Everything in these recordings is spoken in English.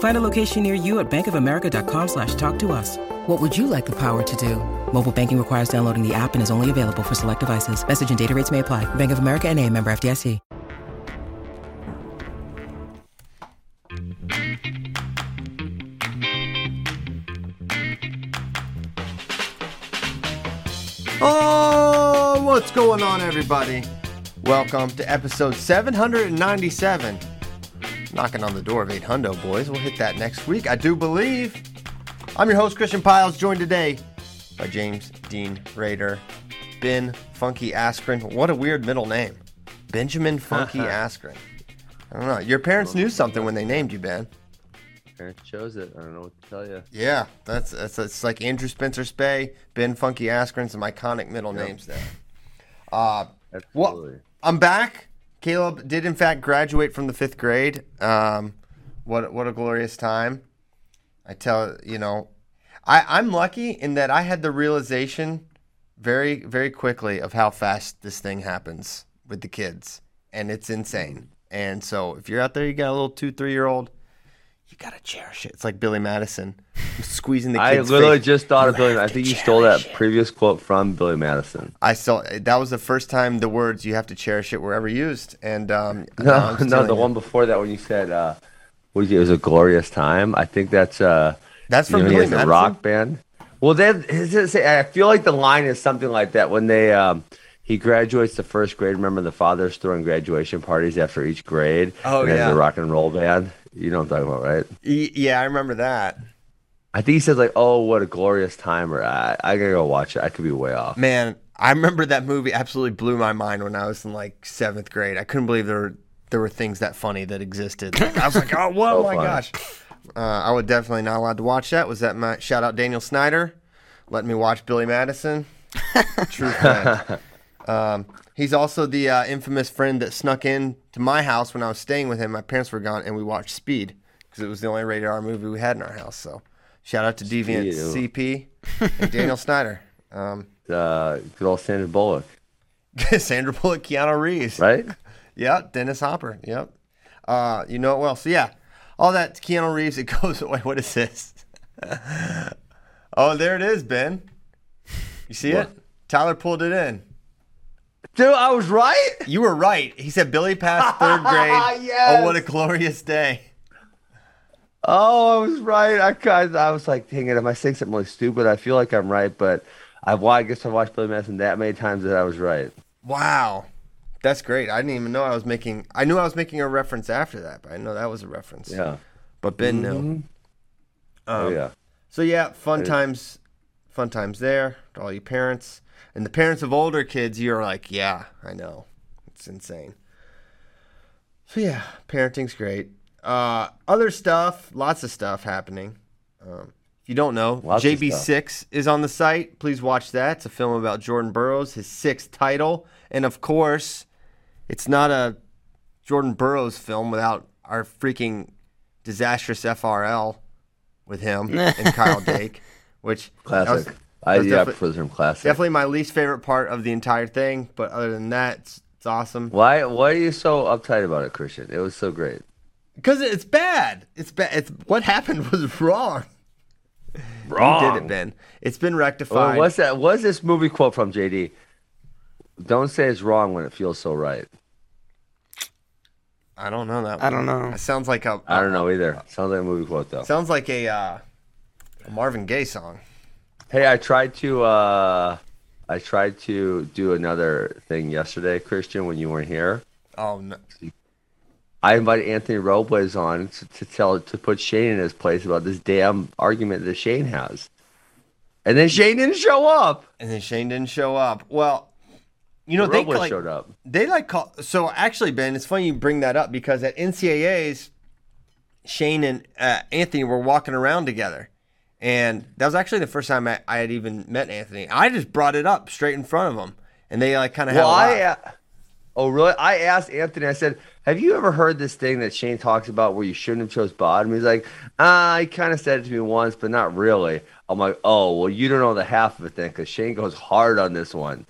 Find a location near you at bankofamerica.com slash talk to us. What would you like the power to do? Mobile banking requires downloading the app and is only available for select devices. Message and data rates may apply. Bank of America and a member FDIC. Oh, what's going on, everybody? Welcome to episode 797. Knocking on the door of 800, boys. We'll hit that next week, I do believe. I'm your host, Christian Pyles, joined today by James Dean Rader, Ben Funky Askren. What a weird middle name. Benjamin Funky Askren. I don't know. Your parents knew something when they named you, Ben. Parents chose it. I don't know what to tell you. Yeah, that's that's it's like Andrew Spencer Spay, Ben Funky Askren, some iconic middle names there. Uh, well, I'm back. Caleb did in fact graduate from the fifth grade. Um, what what a glorious time! I tell you know, I I'm lucky in that I had the realization very very quickly of how fast this thing happens with the kids, and it's insane. And so if you're out there, you got a little two three year old. You gotta cherish it. It's like Billy Madison squeezing the I literally face. just thought of You Billy. I think you stole that it. previous quote from Billy Madison. I saw that was the first time the words "you have to cherish it" were ever used, and um, No, no, the it. one before that when you said uh, what it, it was a glorious time. I think that's uh, That's you from know, he Billy Madison? rock band. Well, then I feel like the line is something like that when they um, he graduates the first grade. Remember the fathers throwing graduation parties after each grade. Oh, and yeah. a rock and roll band. You know what I'm talking about, right? Yeah, I remember that. I think he says like, "Oh, what a glorious time!" Or I, I gotta go watch it. I could be way off. Man, I remember that movie absolutely blew my mind when I was in like seventh grade. I couldn't believe there were there were things that funny that existed. Like, I was like, oh, whoa, So my funny. gosh. Uh, I would definitely not allowed to watch that. Was that my shout out Daniel Snyder, letting me watch Billy Madison? True friend. Um, he's also the uh, infamous friend that snuck in to my house when I was staying with him. My parents were gone, and we watched Speed because it was the only rated R movie we had in our house. So, shout out to Deviant. CP and Daniel Snyder. Um, Uh, good old Sandra Bullock, Sandra Bullock, Keanu Reeves. right? Yeah, Dennis Hopper. Yep. Uh, you know it well. So yeah, all that Keanu Reeves. It goes away. What is this? oh, there it is, Ben. You see What? it? Tyler pulled it in. Dude, I was right. You were right. He said Billy passed third grade. Yes. Oh, what a glorious day. Oh, I was right. I kind I was like, dang it, am I saying something really stupid? I feel like I'm right, but I, well, I guess I watched Billy Madison that many times that I was right. Wow. That's great. I didn't even know I was making. I knew I was making a reference after that, but I know that was a reference. Yeah. But Ben knew. oh Um, yeah. So yeah, fun times, fun times there to all you parents and the parents of older kids. You're like, yeah, I know, it's insane. So yeah, parenting's great. Uh, other stuff, lots of stuff happening. Um, if you don't know, Lots of JB6 is on the site. Please watch that. It's a film about Jordan Burroughs, his sixth title, and of course, it's not a Jordan Burroughs film without our freaking disastrous FRL with him and Kyle Dake, which Classic. I that was yeah, I definitely- the term classic. definitely my least favorite part of the entire thing. But other than that, it's, it's awesome Why why are you so uptight about it, Christian? It was so great. because it's bad. It's bad. It's what happened was wrong. Wrong. You did it, Ben. It's been Well, rectified. what's that? What's this movie quote from JD? Don't say it's wrong when it feels so right. I don't know that. One. I don't know. It sounds like a. I don't know either. Sounds like a movie quote though. Sounds like a, uh, a Marvin Gaye song. Hey, I tried to uh I tried to do another thing yesterday, Christian, when you weren't here. Oh no. I invited Anthony Robles on to, to tell to put Shane in his place about this damn argument that Shane has, and then Shane didn't show up. And then Shane didn't show up. Well, you know they Robles like, showed up. They like call. So actually, Ben, it's funny you bring that up because at NCAA's, Shane and uh, Anthony were walking around together, and that was actually the first time I, I had even met Anthony. I just brought it up straight in front of him, and they like kind of had Well, a I uh, oh really? I asked Anthony. I said, "Have you ever heard this thing that Shane talks about where you shouldn't have chose bottom?" He's like, "Ah, he kind of said it to me once, but not really." I'm like, "Oh, well, you don't know the half of it then, because Shane goes hard on this one."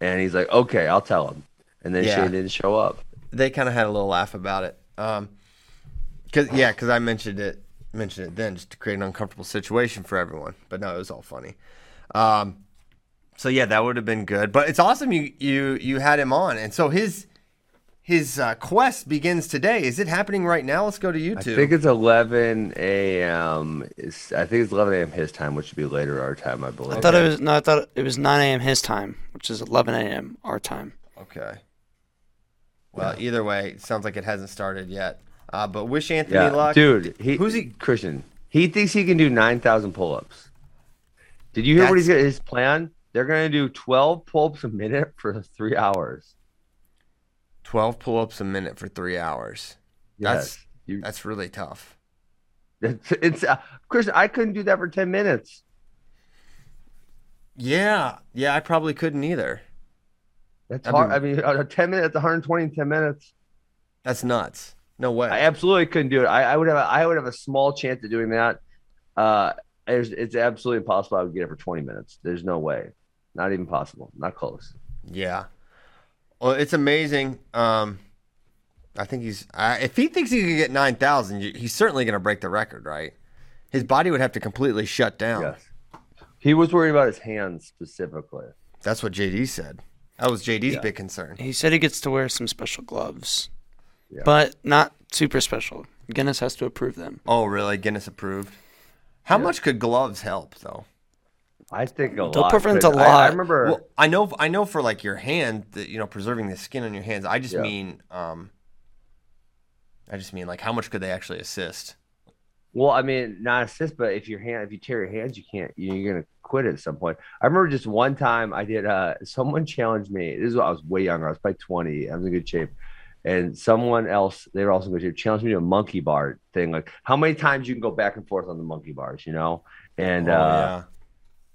And he's like, "Okay, I'll tell him." And then Yeah. Shane didn't show up. they kind of had a little laugh about it. Um, cause yeah, cause I mentioned it, mentioned it then just to create an uncomfortable situation for everyone. But no, it was all funny. Um, so yeah, that would have been good. But it's awesome you you you had him on, and so his his uh, quest begins today. Is it happening right now? Let's go to YouTube. I think it's 11 a.m. It's, I think it's 11 a.m. his time, which would be later our time, I believe. I thought it was no. I thought it was 9 a.m. his time, which is 11 a.m. our time. okay. Well, either way, it sounds like it hasn't started yet. Uh, but wish Anthony Yeah, luck, dude. He, Who's he? Christian. He thinks he can do 9,000 pull-ups. Did you hear what he's That's- got his plan? They're gonna do 12 pull-ups a minute for three hours. Twelve pull-ups a minute for three hours. That's Yes. You, that's really tough. it's, it's uh, Christian. I couldn't do that for 10 minutes. Yeah, yeah, I probably couldn't either. That's That'd hard. be- I mean, uh, 10 minutes, 120 in 10 minutes. That's nuts. No way. I absolutely couldn't do it. I, I would have. A, I would have a small chance of doing that. Uh, it's, it's absolutely impossible. I would get it for 20 minutes. There's no way. Not even possible. Not close. yeah. Well, it's amazing. Um, I think he's. I if he thinks he can get nine thousand, he's certainly going to break the record, right? His body would have to completely shut down. Yes. He was worried about his hands specifically. That's what JD said. That was JD's Yeah. big concern. He said he gets to wear some special gloves, Yeah. but not super special. Guinness has to approve them. Oh, really? Guinness approved. How much could gloves help, though? I think a Don't lot. prevent but a I- I, lot. remember. Well, I know, I know for like your hand, that you know, preserving the skin on your hands. I just Yeah. mean, um, I just mean like how much could they actually assist? Well, I mean, not assist, but if your hand, if you tear your hands, you can't. You're gonna quit at some point. I remember just one time I did. Uh, someone challenged me. This is when I was way younger. I was probably 20. I was in good shape, and someone else, they were also going to challenge me to a monkey bar thing. Like how many times you can go back and forth on the monkey bars, you know? And oh, uh,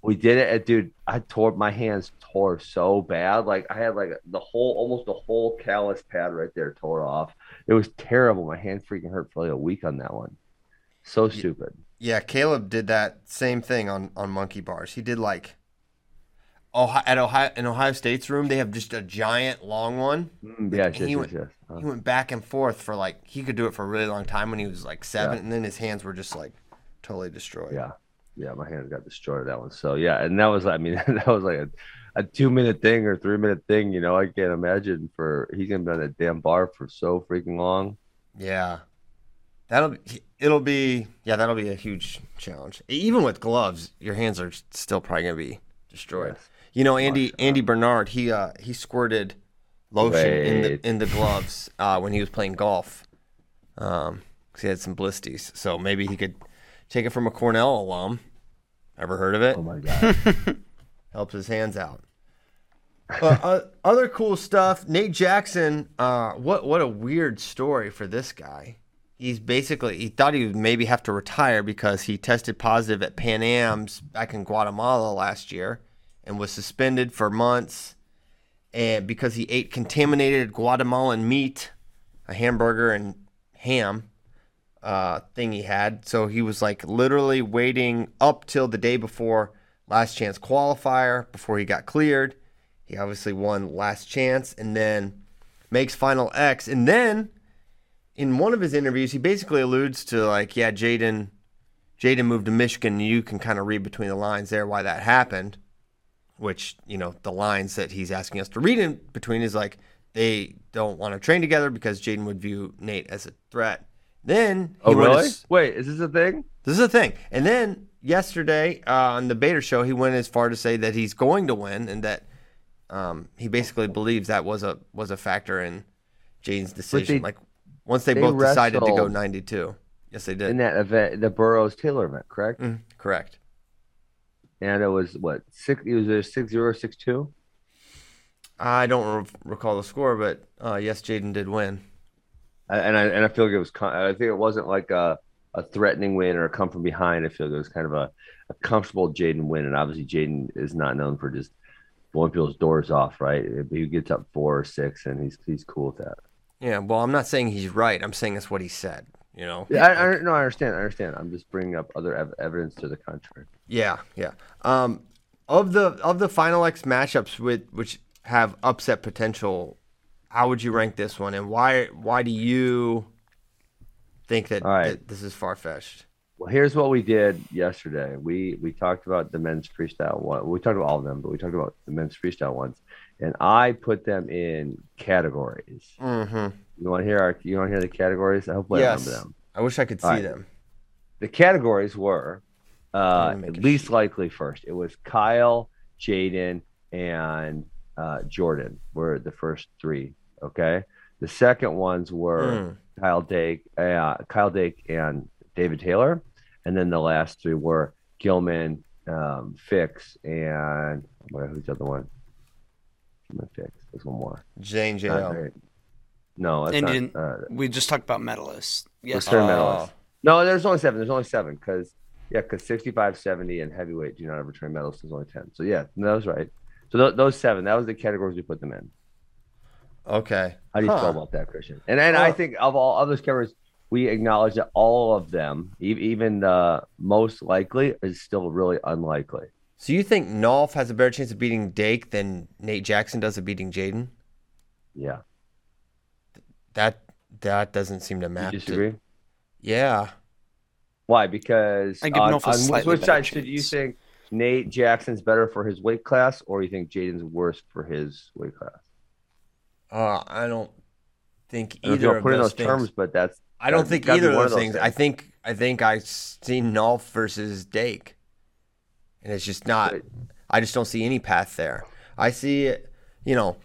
we did it. And dude, I tore my hands tore so bad. Like I had like the whole, almost the whole callus pad right there tore off. It was terrible. My hand freaking hurt for like a week on that one. So stupid. Yeah, Caleb did that same thing on on monkey bars. He did like Ohio, at Ohio in Ohio State's room. They have just a giant long one. Yeah, yes, he yes, went- yes. Uh, He went back and forth for like he could do it for a really long time when he was like seven, Yeah. and then his hands were just like totally destroyed. yeah, yeah. My hands got destroyed that one. So yeah, and that was, I mean, that was like a, a two minute thing or three minute thing. You know, I can't imagine for he's gonna be on that damn bar for so freaking long. Yeah. That'll be, it'll be yeah that'll be a huge challenge. Even with gloves, your hands are still probably gonna be destroyed. Yes. You know, Andy Andy Bernard he uh he squirted lotion in the in the gloves uh, when he was playing golf. Um, 'cause he had some blisties, so maybe he could take it from a Cornell alum. Ever heard of it? Oh my god. helps his hands out. Uh, uh, other cool stuff. Nate Jackson. Uh, what what a weird story for this guy. He's basically he thought he would maybe have to retire because he tested positive at Pan Am's back in Guatemala last year and was suspended for months. And because he ate contaminated Guatemalan meat, a hamburger and ham uh, thing he had. So he was like literally waiting up till the day before last chance qualifier before he got cleared. He obviously won last chance and then makes final X. And then in one of his interviews, he basically alludes to like, yeah, J'den, J'den moved to Michigan. You can kind of read between the lines there why that happened. Which you know the lines that he's asking us to read in between is like they don't want to train together because J'den would view Nate as a threat. Then oh really? as- Wait, is this a thing? this is a thing. And then yesterday uh, on the Bader show, he went as far to say that he's going to win and that um, he basically believes that was a was a factor in J'den's decision. they- like once they, they both decided to go 92. Yes, they did. in that event, the Burroughs Taylor event, correct? Mm, correct. And it was what six? It was a six zero six two. I don't re- recall the score, but uh, yes, J'den did win. and I and I feel like it was. I think it wasn't like a, a threatening win or a come from behind. I feel like it was kind of a, a comfortable J'den win, and obviously J'den is not known for just blowing people's doors off, right? He gets up four or six, and he's he's cool with that. Yeah, well, I'm not saying he's right. I'm saying that's what he said. You know. Yeah, I, I no, I understand. I understand. I'm just bringing up other ev- evidence to the contrary. Yeah, yeah. Um, of the of the Final X matchups with which have upset potential, how would you rank this one, and why why do you think that, right. that this is far fetched? Well, here's what we did yesterday. We we talked about the men's freestyle one. We talked about all of them, but we talked about the men's freestyle ones, and I put them in categories. Mm-hmm. You want to hear our? You want to hear the categories? I hope I Yes. remember them. I wish I could see right. them. The categories were uh, least likely first. It was Kyle, J'den, and uh, Jordan were the first three. Okay. The second ones were Mm. Kyle Dake, uh, Kyle Dake, and David Taylor, and then the last three were Gilman, um, Fix, and what, who's the other one? Gilman, Fix. There's one more. Jane JL. Very- No, that's And not. uh, We just talked about medalists. Yes. Return Oh. medalists. No, there's only seven. There's only seven because yeah, because 65, 70, and heavyweight do not have return medals. There's only ten. So yeah, no, that was right. So th- those seven, that was the categories we put them in. Okay. How do you Huh. feel about that, Christian? And and I think of all of those categories, we acknowledge that all of them, e- even the most likely, is still really unlikely. So you think Nolf has a better chance of beating Dake than Nate Jackson does of beating J'den? Yeah, That that doesn't seem to you map. to- disagree? yeah. Why? Because I give on, Nolf on slightly which better side should you think Nate Jackson's better for his weight class, or you think J'den's worse for his weight class? Uh, I don't think I don't if either you'll of put in those those things. terms, but that's I don't Gotta- think either of those, those things. I think I think I seen Nolf versus Dake, and it's just not. Right. I just don't see any path there. I see it. You know,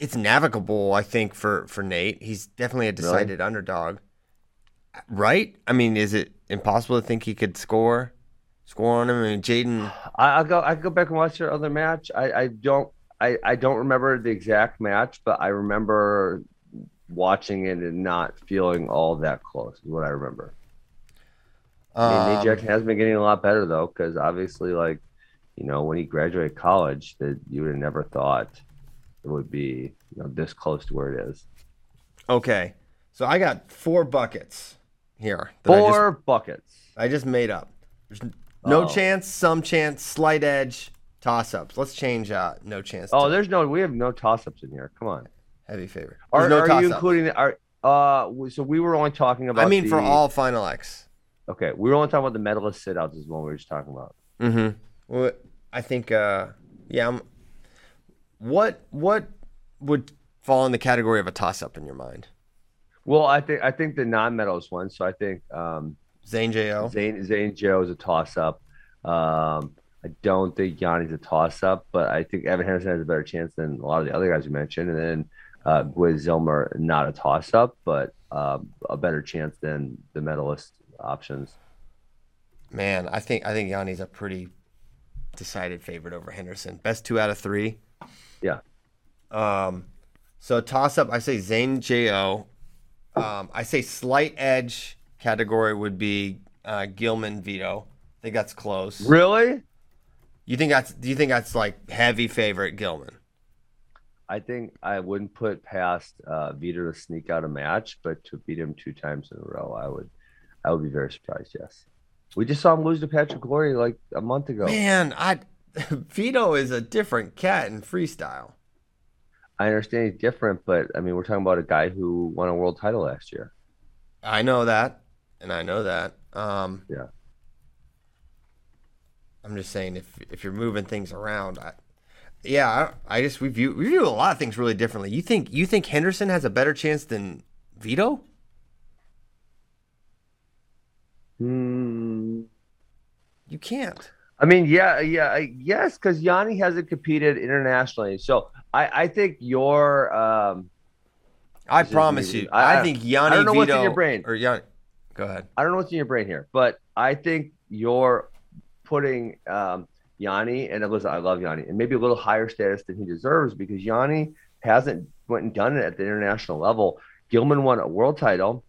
it's navigable. I think for for Nate, he's definitely a decided underdog. Right? I mean, is it impossible to think he could score score on him? I mean, J'den. I, I'll go. I go back and watch their other match. I, I don't. I, I don't remember the exact match, but I remember watching it and not feeling all that close. Is what I remember. I mean, um, Jackson has been getting a lot better though, because obviously, like, you know, when he graduated college, that you would have never thought it would be you know this close to where it is. Okay, so I got four buckets here. that I just- Four buckets. I just made up. There's no Oh. chance, some chance, slight edge, toss ups. Let's change uh no chance. Oh, there's no. We have no toss ups in here. Come on. heavy favorite. Are, no are you including the? Are uh? So we were only talking about. I mean, for all final X. Okay, we were only talking about the medalist sit outs. Is what we were just talking about. Mm-hmm. Well, I think, uh, yeah. I'm, what what would fall in the category of a toss up in your mind? Well, I think I think the non-medalist one. So I think um, Zane Jo. Zane Zane Joe is a toss up. Um, I don't think Yianni's a toss up, but I think Evan Henderson has a better chance than a lot of the other guys we mentioned. And then uh, Gwiz Zillmer, not a toss up, but um, a better chance than the medalist options. Man, I think I think Yianni's a pretty decided favorite over Henderson. Best two out of three. Yeah. Um, so toss up, I say Zane Jo. Um, I say slight edge category would be uh, Gilman Vito. I think that's close. Really? You think that's? Do you think that's like heavy favorite Gilman? I think I wouldn't put past uh, Vito to sneak out a match, but to beat him two times in a row, I would, I would be very surprised. Yes, we just saw him lose to Patrick Glory like a month ago. Man, I Vito is a different cat in freestyle. I understand he's different, but I mean, we're talking about a guy who won a world title last year. I know that, and I know that. Um, Yeah. I'm just saying if if you're moving things around, I, yeah, I, I just we view we view a lot of things really differently. You think you think Henderson has a better chance than Vito? Hmm. You can't. I mean, yeah, yeah, I- yes, because Yianni hasn't competed internationally. So I, I think your, um, I promise you. I- I, I- think Yianni I don't know Vito what's in your brain. or Yianni. Go ahead. I don't know what's in your brain here, but I think you're putting um, Yianni and listen, I love Yianni, and maybe a little higher status than he deserves because Yianni hasn't went and done it at the international level. Gilman won a world title,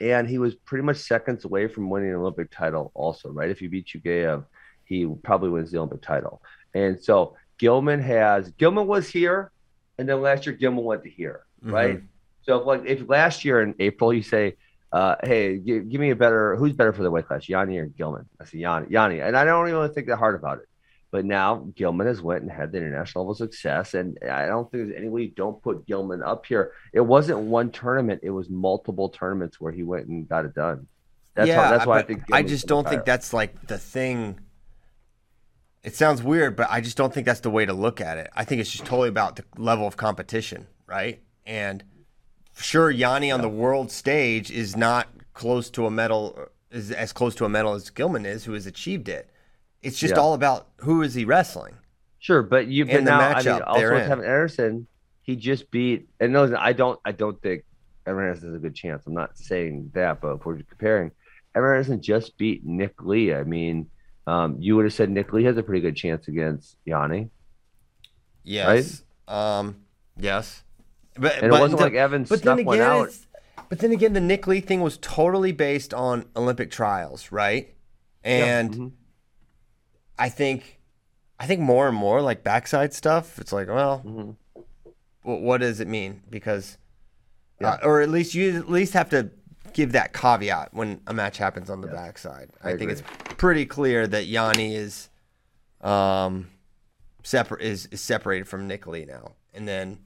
and he was pretty much seconds away from winning an Olympic title. Also, right? If you beat Chugayev, he probably wins the Olympic title. And so Gilman has Gilman was here, and then last year Gilman went to here, right? So if, like if last year in April you say, uh, "Hey, give, give me a better who's better for the weight class, Yianni or Gilman?" I say Yianni, Yianni, and I don't even think that hard about it. But now Gilman has went and had the international level success, and I don't think there's any way you don't put Gilman up here. It wasn't one tournament; it was multiple tournaments where he went and got it done. That's yeah, how, that's why I think. I just don't think that's like the thing. It sounds weird, but I just don't think that's the way to look at it. I think it's just totally about the level of competition, right? And sure, Yianni on the world stage is not close to a medal, is as close to a medal as Gilman is, who has achieved it. It's just Yeah. all about who is he wrestling. Sure, but you but in the now I mean, also they're with. Kevin Anderson, he just beat and no, I don't I don't think Evan Anderson has a good chance. I'm not saying that, but if we're comparing, Evan Anderson just beat Nick Lee. I mean, um, you would have said Nick Lee has a pretty good chance against Yianni, Yes. Um. Yes. But and but it wasn't the- like Evan But snuck then one again, out. but then again, the Nick Lee thing was totally based on Olympic trials, right? And mhm. I think, I think more and more like backside stuff. It's like, well, Mhm. what does it mean? Because, Yeah. uh, or at least you at least have to give that caveat when a match happens on the backside. I, I think agree. it's pretty clear that Yianni is, um, separate is, is separated from Nick Lee now, and then.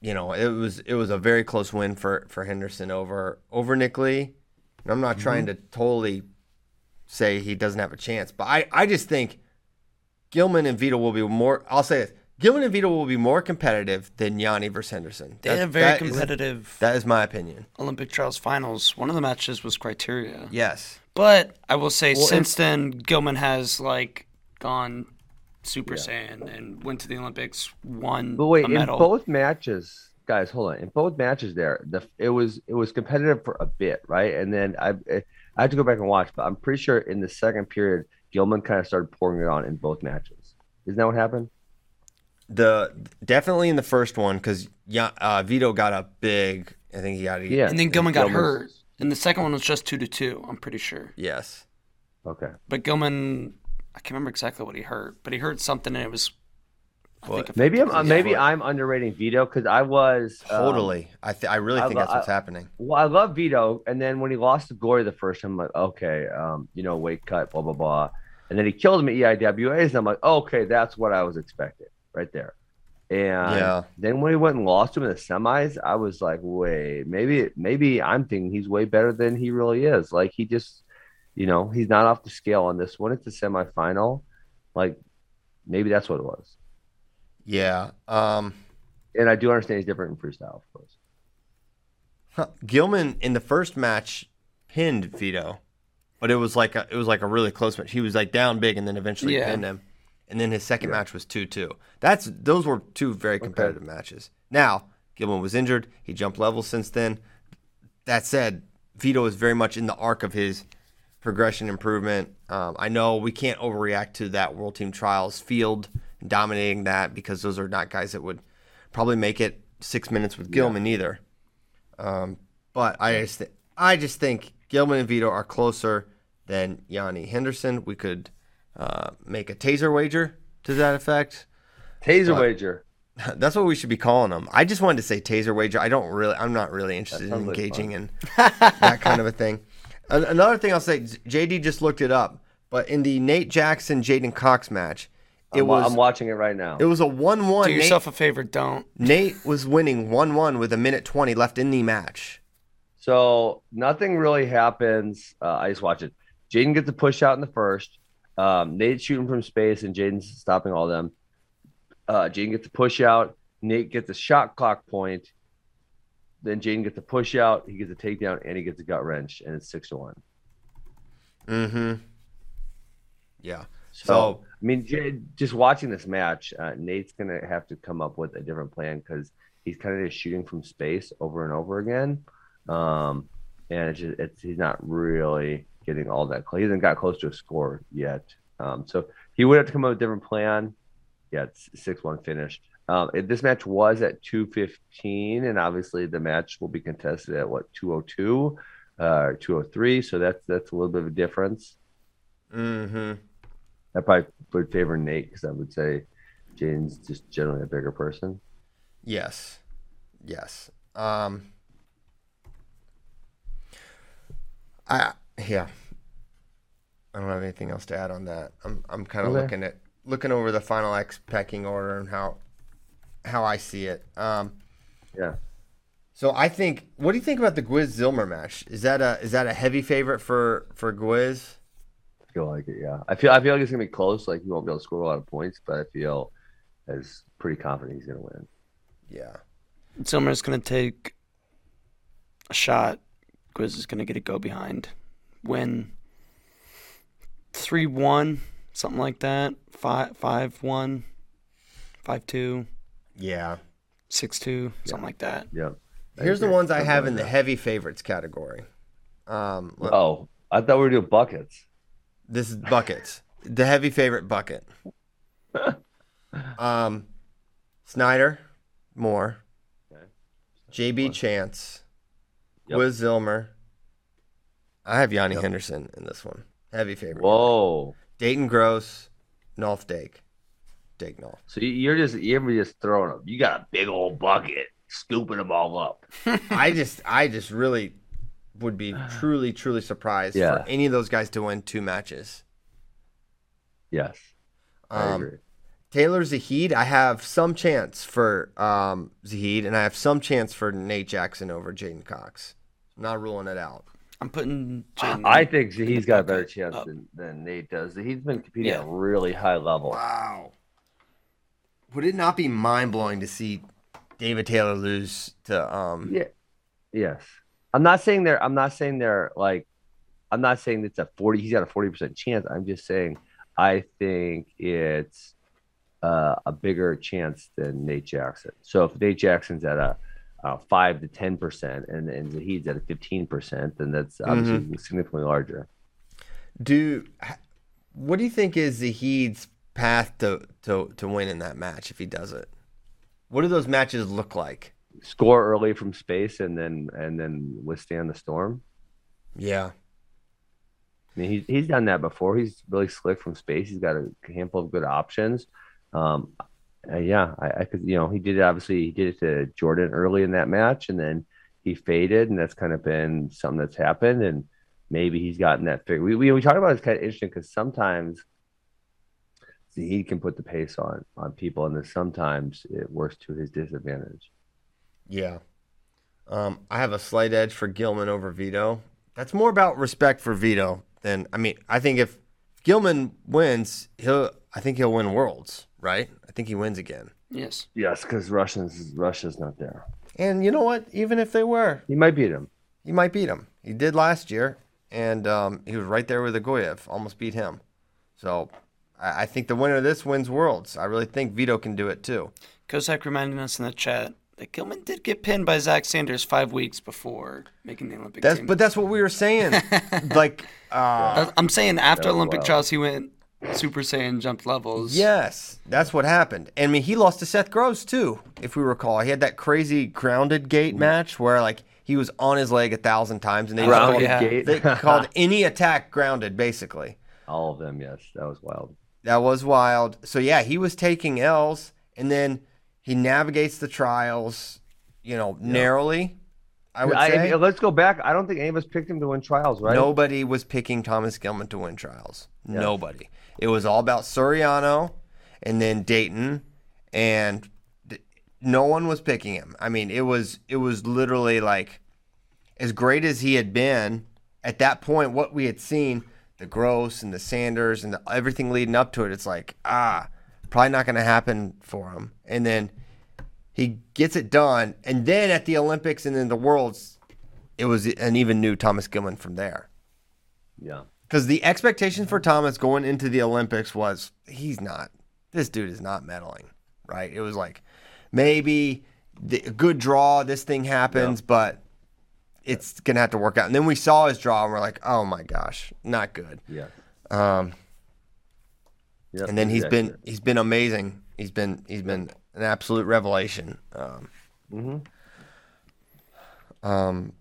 You know, it was it was a very close win for for Henderson over over Nick Lee. And I'm not trying to totally say he doesn't have a chance, but I I just think Gilman and Vito will be more. I'll say this: Gilman and Vito will be more competitive than Yianni versus Henderson. They had a very that is- competitive that is my opinion. Olympic trials finals. One of the matches was criteria. Yes. But I will say, Well, since then, Gilman has like gone Super Saiyan and went to the Olympics, won But wait, a in both matches, guys, hold on. In both matches, there, the it was it was competitive for a bit, right? And then I I have to go back and watch, but I'm pretty sure in the second period, Gilman kind of started pouring it on in both matches. Isn't that what happened? The definitely in the first one because uh, Vito got a big. I think he got a Yeah. and then Gilman got Gilman's- hurt. And the second one was just two to two. I'm pretty sure. Yes. Okay. But Gilman, I can't remember exactly what he hurt, but he hurt something, and it was. I think What? Maybe I'm effectively maybe foot. I'm underrating Vito because I was um, Totally. I th- I really I think lo- that's what's I- happening. Well, I love Vito, and then when he lost to Glory the first time, I'm like, okay, um, you know, weight cut, blah blah blah, and then he killed him at EIWAs, and I'm like, okay, that's what I was expecting right there. And Yeah. then when he went and lost to him in the semis, I was like, wait, maybe maybe I'm thinking he's way better than he really is. Like he just, you know, he's not off the scale on this one. It's a semifinal, like maybe that's what it was. Yeah. Um. And I do understand he's different in freestyle, of course. Huh. Gilman in the first match pinned Vito, but it was like a, it was like a really close match. He was like down big and then eventually Yeah. pinned him. And then his second match was two two. That's those were two very competitive matches. Now Gilman was injured. He jumped levels since then. That said, Vito is very much in the arc of his progression improvement. Um, I know we can't overreact to that World Team Trials field dominating that because those are not guys that would probably make it six minutes with Gilman either. Um, but I just th- I just think Gilman and Vito are closer than Yianni Henderson. We could uh, make a taser wager to that effect. Taser But- wager. That's what we should be calling them. I just wanted to say taser wager. I don't really. I'm not really interested in sounds like engaging in that kind of a thing. Another thing I'll say, JD just looked it up, but in the Nate Jackson J'den Cox match, it I'm, was I'm watching it right now. it was a one-one. Do Nate, yourself a favor, don't. Nate was winning one-one with a minute twenty left in the match. So nothing really happens. Uh, I just watch it. J'den gets a push out in the first. Um, Nate's shooting from space, and J'den's stopping all them. Uh, J'den gets a push out. Nate gets a shot clock point. Then J'den gets a push out. He gets a takedown, and he gets a gut wrench, and it's six to one. Mm-hmm. Yeah. So, So I mean, J- just watching this match, uh, Nate's gonna have to come up with a different plan because he's kind of just shooting from space over and over again. Um, and it's just, it's he's not really getting all that close. He hasn't got close to a score yet. Um, so he would have to come up with a different plan. Yeah, it's six one finished. Um, this match was at two fifteen, and obviously the match will be contested at what two oh two, uh, two oh three. So that's that's a little bit of a difference. Mm-hmm. I probably would favor Nate because I would say Jane's just generally a bigger person. Yes. Yes. Um I yeah. I don't have anything else to add on that. I'm I'm kind of Okay. looking at looking over the final X pecking order and how how I see it. Um Yeah. so I think what do you think about the Gwiz Zillmer match? Is that a is that a heavy favorite for for Gwiz? I feel like it, yeah. I feel I feel like it's gonna be close. Like he won't be able to score a lot of points, but I feel as pretty confident he's gonna win. Yeah. Zillmer's going to take a shot. Gwiz is going to get a go behind. Win 3 1, something like that. 5 5 1, 5 2, Yeah. 6 2, something like that. Yeah. Here's the ones I have in the heavy favorites category. Um, let- Oh, I thought we were doing buckets. This is buckets. the heavy favorite bucket. Um, Snyder, Moore, Okay. JB Chance, Yep. Wiz Zillmer. I have Yianni Henderson in this one. Heavy favorite. Whoa. Daton Gross, Nolf Dake. Dake Nolf. So you- you're just you're just throwing them. You got a big old bucket, scooping them all up. I just I just really would be truly, truly surprised Yeah. for any of those guys to win two matches. Yes. I Um, agree. Taylor Zahid, I have some chance for um, Zahid, and I have some chance for Nate Jackson over J'den Cox. I'm not ruling it out. I'm putting J'den I think he's got a better chance up. than, than Nate does. He's been competing at a really high level. Wow. Would it not be mind blowing to see David Taylor lose to um Yeah. Yes. I'm not saying they're I'm not saying they're like I'm not saying it's a 40 he's got a 40% chance. I'm just saying I think it's uh, a bigger chance than Nate Jackson. So if Nate Jackson's at a uh, 5 to 10% and and Zahid's at 15%, then that's obviously significantly larger. do what do you think is Zahid's path to, to to win in that match if he does it? What do those matches look like? Score early from space and then and then withstand the storm. Yeah. I mean, he's he's done that before. He's really slick from space. He's got a handful of good options. Um, uh, yeah, I, I could, you know, he did obviously he did it to Jordan early in that match, and then he faded, and that's kind of been something that's happened. And maybe he's gotten that figure. We we, we talk about it's kind of interesting because sometimes he can put the pace on on people, and then sometimes it works to his disadvantage. Yeah. Um, I have a slight edge for Gilman over Vito. That's more about respect for Vito than I mean, I think if Gilman wins, he'll I think he'll win worlds, right? I think he wins again. Yes. Yes, because Russians Russia's not there. And you know what? Even if they were, He might beat him. he might beat him. He did last year, and um, he was right there with Agoyev, almost beat him. So I, I think the winner of this wins worlds. I really think Vito can do it too. Kozak reminding us in the chat that Gilman did get pinned by Zach Sanders five weeks before making the Olympic That's team. but that's what we were saying. like uh, Uh, I'm saying after Olympic wild. trials, he went Super Saiyan, jumped levels. Yes, that's what happened. And I mean, he lost to Seth Groves too, if we recall. He had that crazy grounded gate match where like he was on his leg a thousand times, and they Grounded called, yeah. they called any attack grounded, basically. All of them, yes, that was wild. That was wild. So yeah, he was taking L's, and then he navigates the trials, you know, narrowly. I would I- say let's go back. I don't think any of us picked him to win trials, right? nobody was picking Thomas Gilman to win trials. Nobody. It was all about Soriano, and then Daton, and no one was picking him. I mean, it was it was literally like as great as he had been at that point. What we had seen, the Gross and the Sanders and the, everything leading up to it, it's like ah, probably not going to happen for him. And then he gets it done, and then at the Olympics and then the Worlds, it was an even new Thomas Gilman from there. Yeah. Because the expectation for Thomas going into the Olympics was he's not. This dude is not medaling, right? It was like maybe the, a good draw. This thing happens, but it's gonna have to work out. And then we saw his draw, and we're like, oh my gosh, not good. Yeah. Um, Yep, and then he's exactly. been he's been amazing. He's been he's been an absolute revelation. Um, Mhm. um,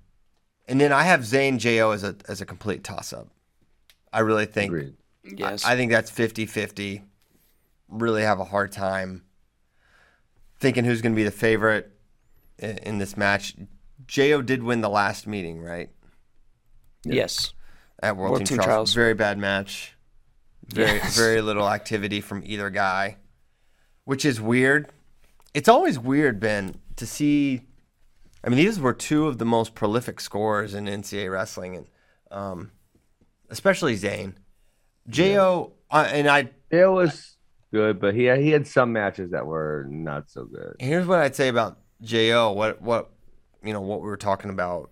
and then I have Zane Jo as a as a complete toss up. I really think Agreed. Yes. I think that's 50-50. Really have a hard time thinking who's going to be the favorite in, in this match. Jo did win the last meeting, right? yes. At World, World Team, Team Trials. Trials. Very bad match. Very Yes. very little activity from either guy, which is weird. It's always weird, Ben, to see. I mean, these were two of the most prolific scorers in NCAA wrestling, and um, especially Zane. Jo, uh, and I It was good, but he had, he had some matches that were not so good. Here's what I'd say about Jo. What what you know what we were talking about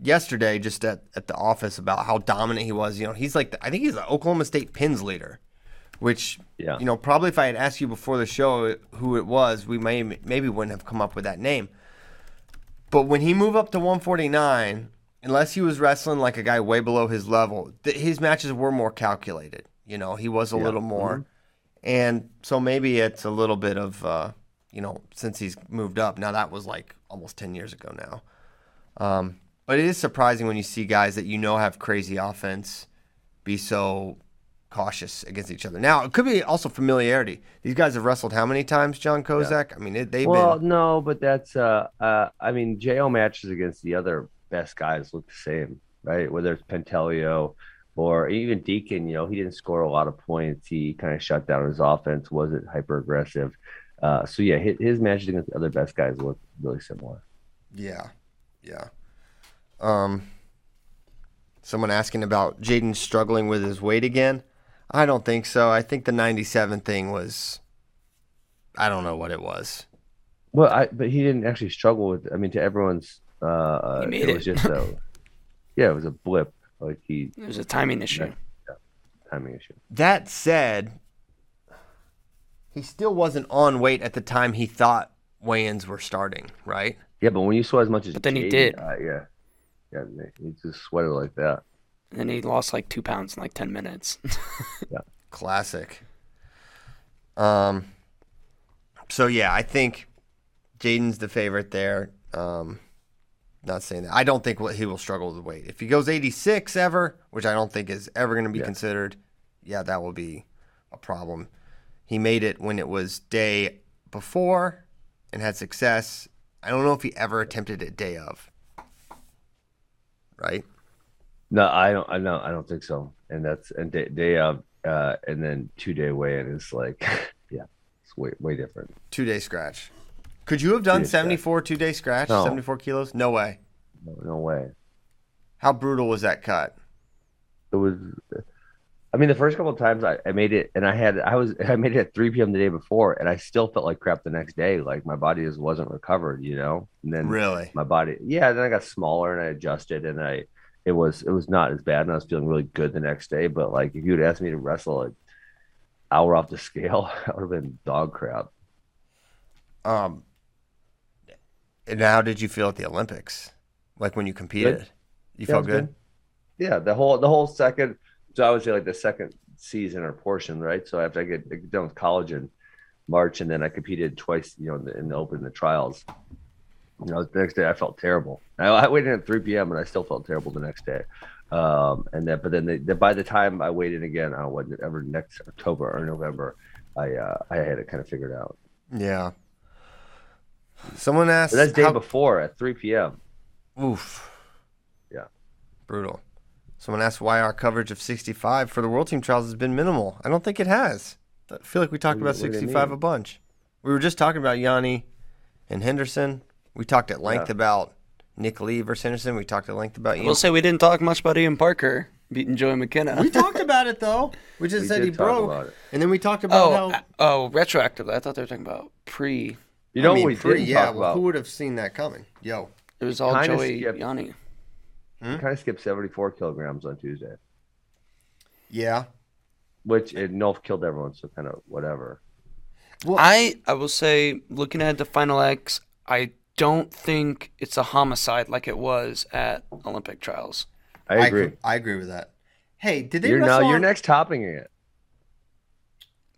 yesterday, just at, at the office about how dominant he was. You know, he's like the, I think he's the Oklahoma State pins leader, which Yeah. you know probably if I had asked you before the show who it was, we may maybe wouldn't have come up with that name. But when he moved up to 149, unless he was wrestling like a guy way below his level, th- his matches were more calculated. You know, he was a Yeah. little more, and so maybe it's a little bit of, uh, you know, since he's moved up. Now that was like almost 10 years ago now. Um, but it is surprising when you see guys that you know have crazy offense be so cautious against each other. Now it could be also familiarity. These guys have wrestled how many times, John Kozak? I mean, it, they've well, been. no, but that's uh, uh, I mean, Jo matches against the other best guys look the same, right? Whether it's Pentelio or even Deacon, you know, he didn't score a lot of points. He kind of shut down his offense, wasn't hyper aggressive. Uh, so yeah, his, his matches against the other best guys look really similar. Yeah, yeah. Um, someone asking about J'den struggling with his weight again. I don't think so. I think the 97 thing was. I don't know what it was. Well, I but he didn't actually struggle with. I mean, to everyone's, uh, uh, He made it was just a, yeah, it was a blip. Like he It was a timing issue. Yeah, timing issue. That said, he still wasn't on weight at the time he thought weigh-ins were starting, right? Yeah, but when you saw as much as But then he did. uh, yeah, yeah, he just sweated like that. And then he lost like two pounds in like 10 minutes. yeah, Classic. Um. So yeah, I think J'den's the favorite there. Um, not saying that. I don't think he will struggle with weight. If he goes 86 ever, which I don't think is ever going to be Yeah. considered, yeah, that will be a problem. He made it when it was day before and had success. I don't know if he ever attempted it day of. Right? No, I don't. I know. I don't think so. And that's and day, day of, uh, and then two day weigh in is like, yeah, it's way way different. Two day scratch. Could you have done 74 two day scratch? No. 74 kilos? No way. No, no way. How brutal was that cut? It was. I mean, the first couple of times I, I made it, and I had I was I made it at 3 p.m. the day before, and I still felt like crap the next day. Like my body just wasn't recovered, you know. And then Really? my body, yeah. Then I got smaller and I adjusted, and I it was it was not as bad, and I was feeling really good the next day. But like if you'd asked me to wrestle an hour off the scale, I would have been dog crap. Um, and how did you feel at the Olympics? Like when you competed? You Yeah, felt was good? Yeah, the whole the whole second. So I was like the second season or portion, right? So after I get, I get done with college in March, and then I competed twice, you know, in the, in the open, the trials. You know, the next day I felt terrible. I, I in at 3 p.m. and I still felt terrible the next day. Um, and then, but then the, the, by the time I waited in again, I whatever next October or November, I uh, I had it kind of figured out. Yeah. Someone asked. But that's day how- before at 3 p.m. Oof. Yeah. Brutal. Someone asked why our coverage of 65 for the World Team Trials has been minimal. I don't think it has. I feel like we talked What about do you- what do you 65 a bunch. We were just talking about Yianni and Henderson. We talked at length Yeah. about Nick Lee versus Henderson. We talked at length about Ian. We'll say we didn't talk much about Ian Parker beating Joey McKenna. we talked about it though. We just We said did he talk broke. about it. And then we talked about oh, how oh, retroactively. I thought they were talking about pre. You know I mean, what we pre- did yeah, talk well, about? who would have seen that coming? Yo. It was all Kinda Joey skipped. Yianni. Hmm? We kind of skipped 74 kilograms on Tuesday, Yeah. which it Nolf killed everyone, so kind of whatever. I I will say, looking at the final X, I don't think it's a homicide like it was at Olympic trials. I agree. agree. I agree with that. Hey, did they You're now wrestle you're on- next topping it.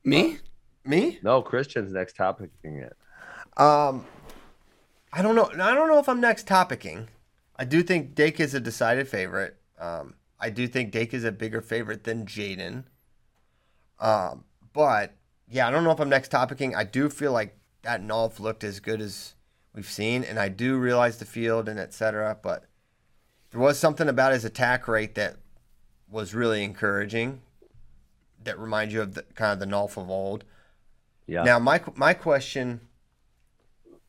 Me? me? No, Christian's next topping it. Um, I don't know. I don't know if I'm next topicking. I do think Dake is a decided favorite. Um, I do think Dake is a bigger favorite than J'den. Um, but yeah, I don't know if I'm next topicking. I do feel like that Nolf looked as good as we've seen, and I do realize the field and etc. But there was something about his attack rate that was really encouraging. That reminds you of the kind of the Nolf of old. Yeah. Now, my my question,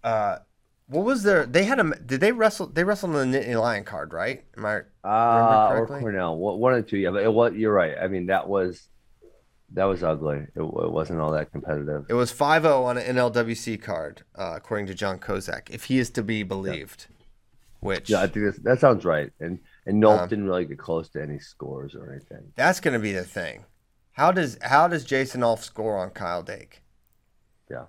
uh, what was their? They had a. Did they wrestle? They wrestled on the Nittany Lion card, right? Am I? Uh, or? Cornell, one one of the two. Yeah, but it was. You're right. I mean, that was that was ugly. It, it wasn't all that competitive. It was 5-0 on an NLWC card, uh, according to John Kozak, if he is to be believed. Which Yeah, I think that's, that sounds right. And and Nolf Um, didn't really get close to any scores or anything. that's going to be the thing. How does how does Jason Nolf score on Kyle Dake? Yeah.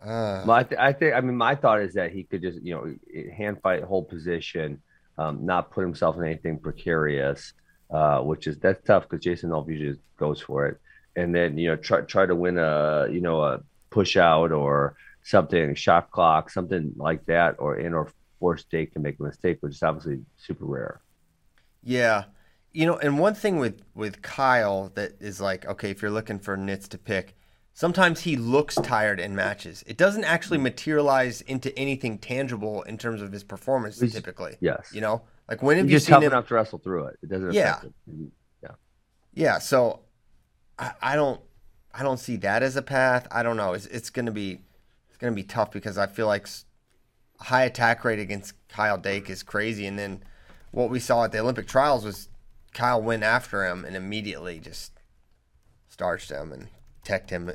Uh, Well, I, th- I think. I mean, my thought is that he could just, you know, hand fight, hold position, um, not put himself in anything precarious, uh, which is that's tough because Jason just goes for it, and then you know try try to win a you know a push out or something, shot clock, something like that, or in or force Dake to make a mistake, which is obviously super rare. Yeah. You know, and one thing with with Kyle that is like, okay, if you're looking for nits to pick, sometimes he looks tired in matches. It doesn't actually materialize into anything tangible in terms of his performance He's- typically. Yes, You know? Like when have he's you just seen him enough to wrestle through it. It doesn't Yeah. him. Yeah, so I, I don't I don't see that as a path. I don't know. It's it's gonna be it's gonna be tough because I feel like high attack rate against Kyle Dake is crazy, and then what we saw at the Olympic trials was Kyle went after him and immediately just starched him and teched him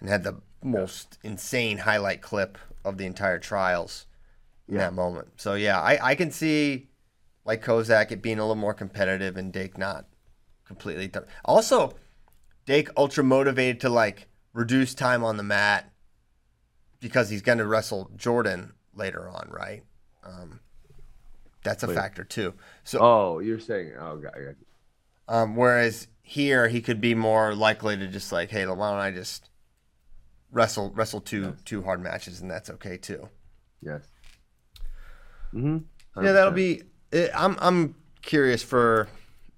and had the most insane highlight clip of the entire trials in that moment. So yeah, I, I can see like Kozak it being a little more competitive and Dake not completely. Th- also, Dake ultra motivated to like reduce time on the mat because he's going to wrestle Jordan later on, right? Um, that's a Wait. factor too. So, Oh, you're saying? Oh, God, um, whereas here he could be more likely to just like, hey, why don't I just wrestle wrestle two two hard matches and that's okay too. yes. Mm-hmm. Yeah, that'll be. It, I'm I'm curious for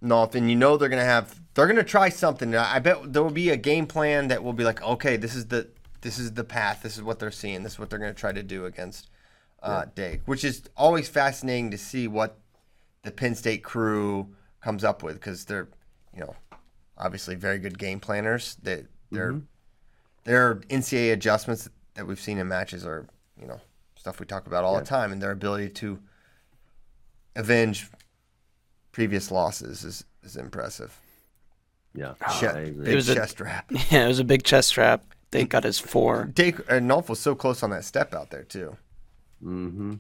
Nolf, and you know they're gonna have they're gonna try something. I bet there will be a game plan that will be like, okay, this is the this is the path. This is what they're seeing. This is what they're gonna try to do against uh, Dake, which is always fascinating to see what the Penn State crew comes up with because they're you know obviously very good game planners. That their their NCAA adjustments that we've seen in matches are you know stuff we talk about all the time, and their ability to avenge previous losses is, is impressive. Yeah, Che- I agree. big was a- chest wrap. Yeah, it was a big chest strap. They got his four. Dake uh, Nolf was so close on that step out there too. Mm-hmm.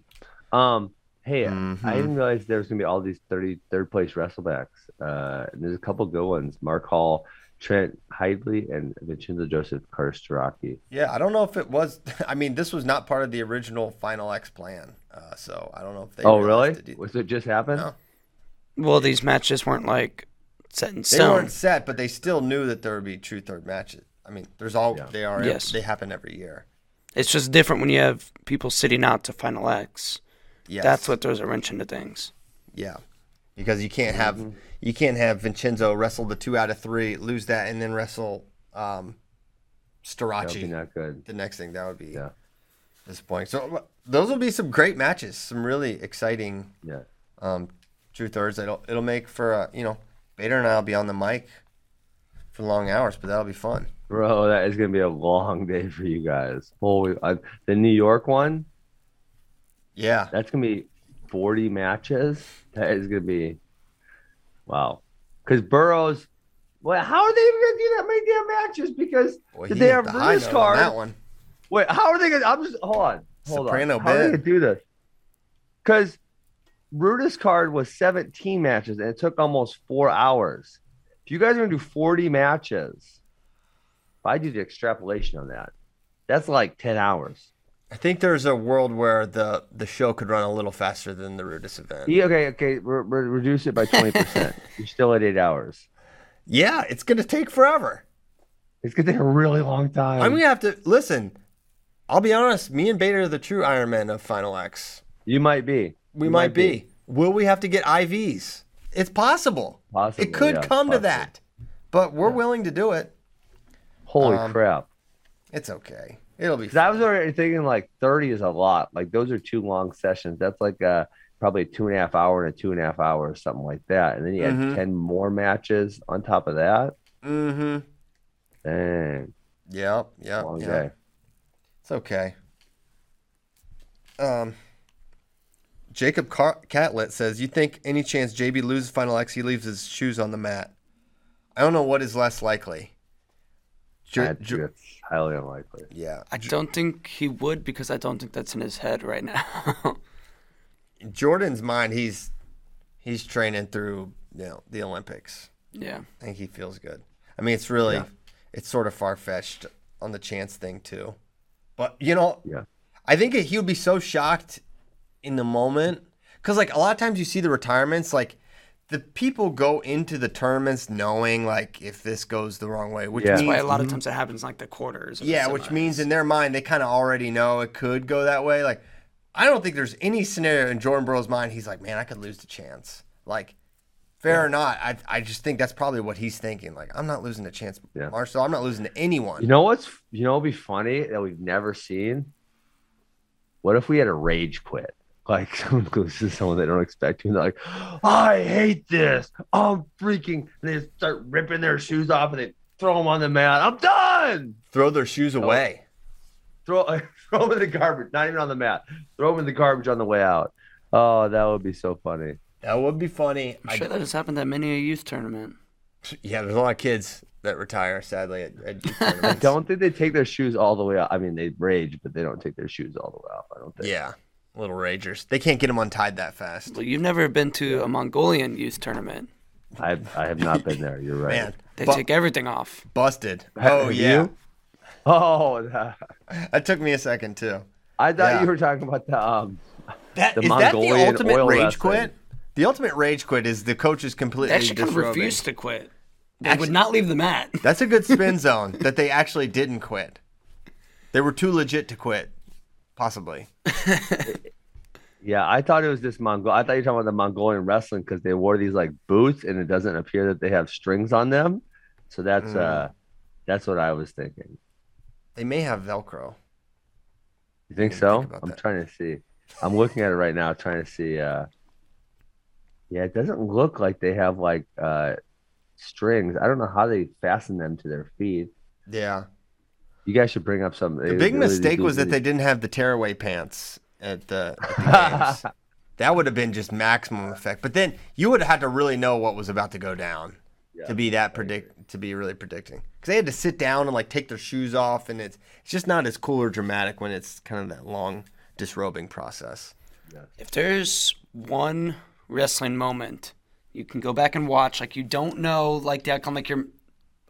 Um, hey, Mhm. I didn't realize there was gonna be all these 30 third place wrestlebacks. Uh, and there's a couple good ones: Mark Hall, Trent Hidley, and Vincenzo Joseph Carter Starocci. Yeah, I don't know if it was. I mean, this was not part of the original Final X plan, uh, so I don't know if they. Oh, really? realized it. Was it just happened? No. Well, these matches weren't like set in They weren't set, but they still knew that there would be true third matches. I mean, there's all Yeah. they are. Yes. They happen every year. It's just different when you have people sitting out to final X. Yes. That's what throws a wrench into things. Yeah, because you can't have Mm-hmm. you can't have Vincenzo wrestle the two out of three, lose that, and then wrestle um, That would be Starocci. not good. The next thing that would be Yeah. disappointing. So uh, those will be some great matches, some really exciting Yeah. um, true thirds. It'll it'll make for uh, you know Bader and I'll be on the mic for long hours, but that'll be fun. Bro, that is gonna be a long day for you guys. Holy, uh, the New York one, Yeah, that's gonna be 40 matches. That is gonna be, wow. Because Burrows, well, how are they even gonna do that many damn matches? Because did they have the Rudis on card? that one. Wait, how are they gonna? I'm just hold on, hold Soprano on. How are they bid. gonna do this? Because Rudis card was 17 matches and it took almost four hours. If you guys are gonna do 40 matches, if I do the extrapolation on that, that's like 10 hours. I think there's a world where the the show could run a little faster than the Rudis event. Yeah, okay, okay. Re- re- reduce it by twenty percent. You're still at eight hours. Yeah, it's gonna take forever. It's gonna take a really long time. I'm gonna have to listen. I'll be honest. Me and Beta are the true Iron Man of Final X. you might be. We You might, be. Will we have to get IVs? It's possible. Possible, it could yeah, come to that, but we're willing to do it. Holy Um, crap! It's okay. It'll be. I was already thinking like thirty is a lot. Like those are two long sessions. That's like uh probably a two and a half hour and a two and a half hour or something like that. And then you had Mhm. ten more matches on top of that. Mm-hmm. Dang, Yep. Yep. long yep. day. It's okay. Um, Jacob Catlett says, "You think any chance JB loses Final X, he leaves his shoes on the mat? I don't know what is less likely. Ju- That's, Ju- that's highly unlikely. yeah, I don't think he would because I don't think that's in his head right now. in Jordan's mind, he's he's training through you know the Olympics. yeah. I think he feels good. I mean, it's really Yeah. it's sort of far fetched on the chance thing too, but you know, Yeah. I think he would be so shocked in the moment because like a lot of times you see the retirements like the people go into the tournaments knowing like if this goes the wrong way which Yeah. That's means why a lot of times it happens like the quarters. or the yeah which means in their mind they kind of already know it could go that way like i don't think there's any scenario in jordan burrow's mind he's like man i could lose the chance like fair or not I, I just think that's probably what he's thinking like i'm not losing the chance Yeah. marsteller i'm not losing to anyone You know what's you know what'd be funny that we've never seen? What if we had a rage quit? Like someone goes to someone they don't expect to, and they're like, I hate this. I'm freaking and they start ripping their shoes off and they throw them on the mat. I'm done. throw their shoes away Throw throw them in the garbage, not even on the mat. Throw them in the garbage on the way out. Oh, that would be so funny. that would be funny I'm I- sure that has happened at many a youth tournament. Yeah, there's a lot of kids that retire, sadly, at, at youth I don't think they take their shoes all the way out. I mean, they rage, but they don't take their shoes all the way off. I don't think. Yeah, little ragers. They can't get them untied that fast. Well, you've never been to a Mongolian youth tournament. I I have not been there. You're right. Man, They bu- take everything off. busted. Have Oh yeah, you? Oh, that, that took me a second too. I thought Yeah. you were talking about the um. That The is that the Mongolian ultimate oil rage wrestling. quit? The ultimate rage quit is the coach is completely They actually kind of disrobing. refused to quit. They would not leave the mat. That's a good spin zone that they actually didn't quit. They were too legit to quit, possibly. Yeah, I thought it was this Mongol. I thought you were talking about the Mongolian wrestling because they wore these like boots and it doesn't appear that they have strings on them. So that's Mm. uh, that's what I was thinking. They may have Velcro. You think so? think I'm that. trying to see. I'm looking at it right now, trying to see. uh Yeah, it doesn't look like they have like uh strings. I don't know how they fasten them to their feet. Yeah. You guys should bring up something. The big mistake was that they didn't have the tearaway pants at the, at the games. that would have been just maximum effect. But then you would have had to really know what was about to go down to be that predict to be really predicting. Because they had to sit down and like take their shoes off, and it's it's just not as cool or dramatic when it's kind of that long disrobing process. If there's one wrestling moment you can go back and watch, like you don't know, like the outcome, like your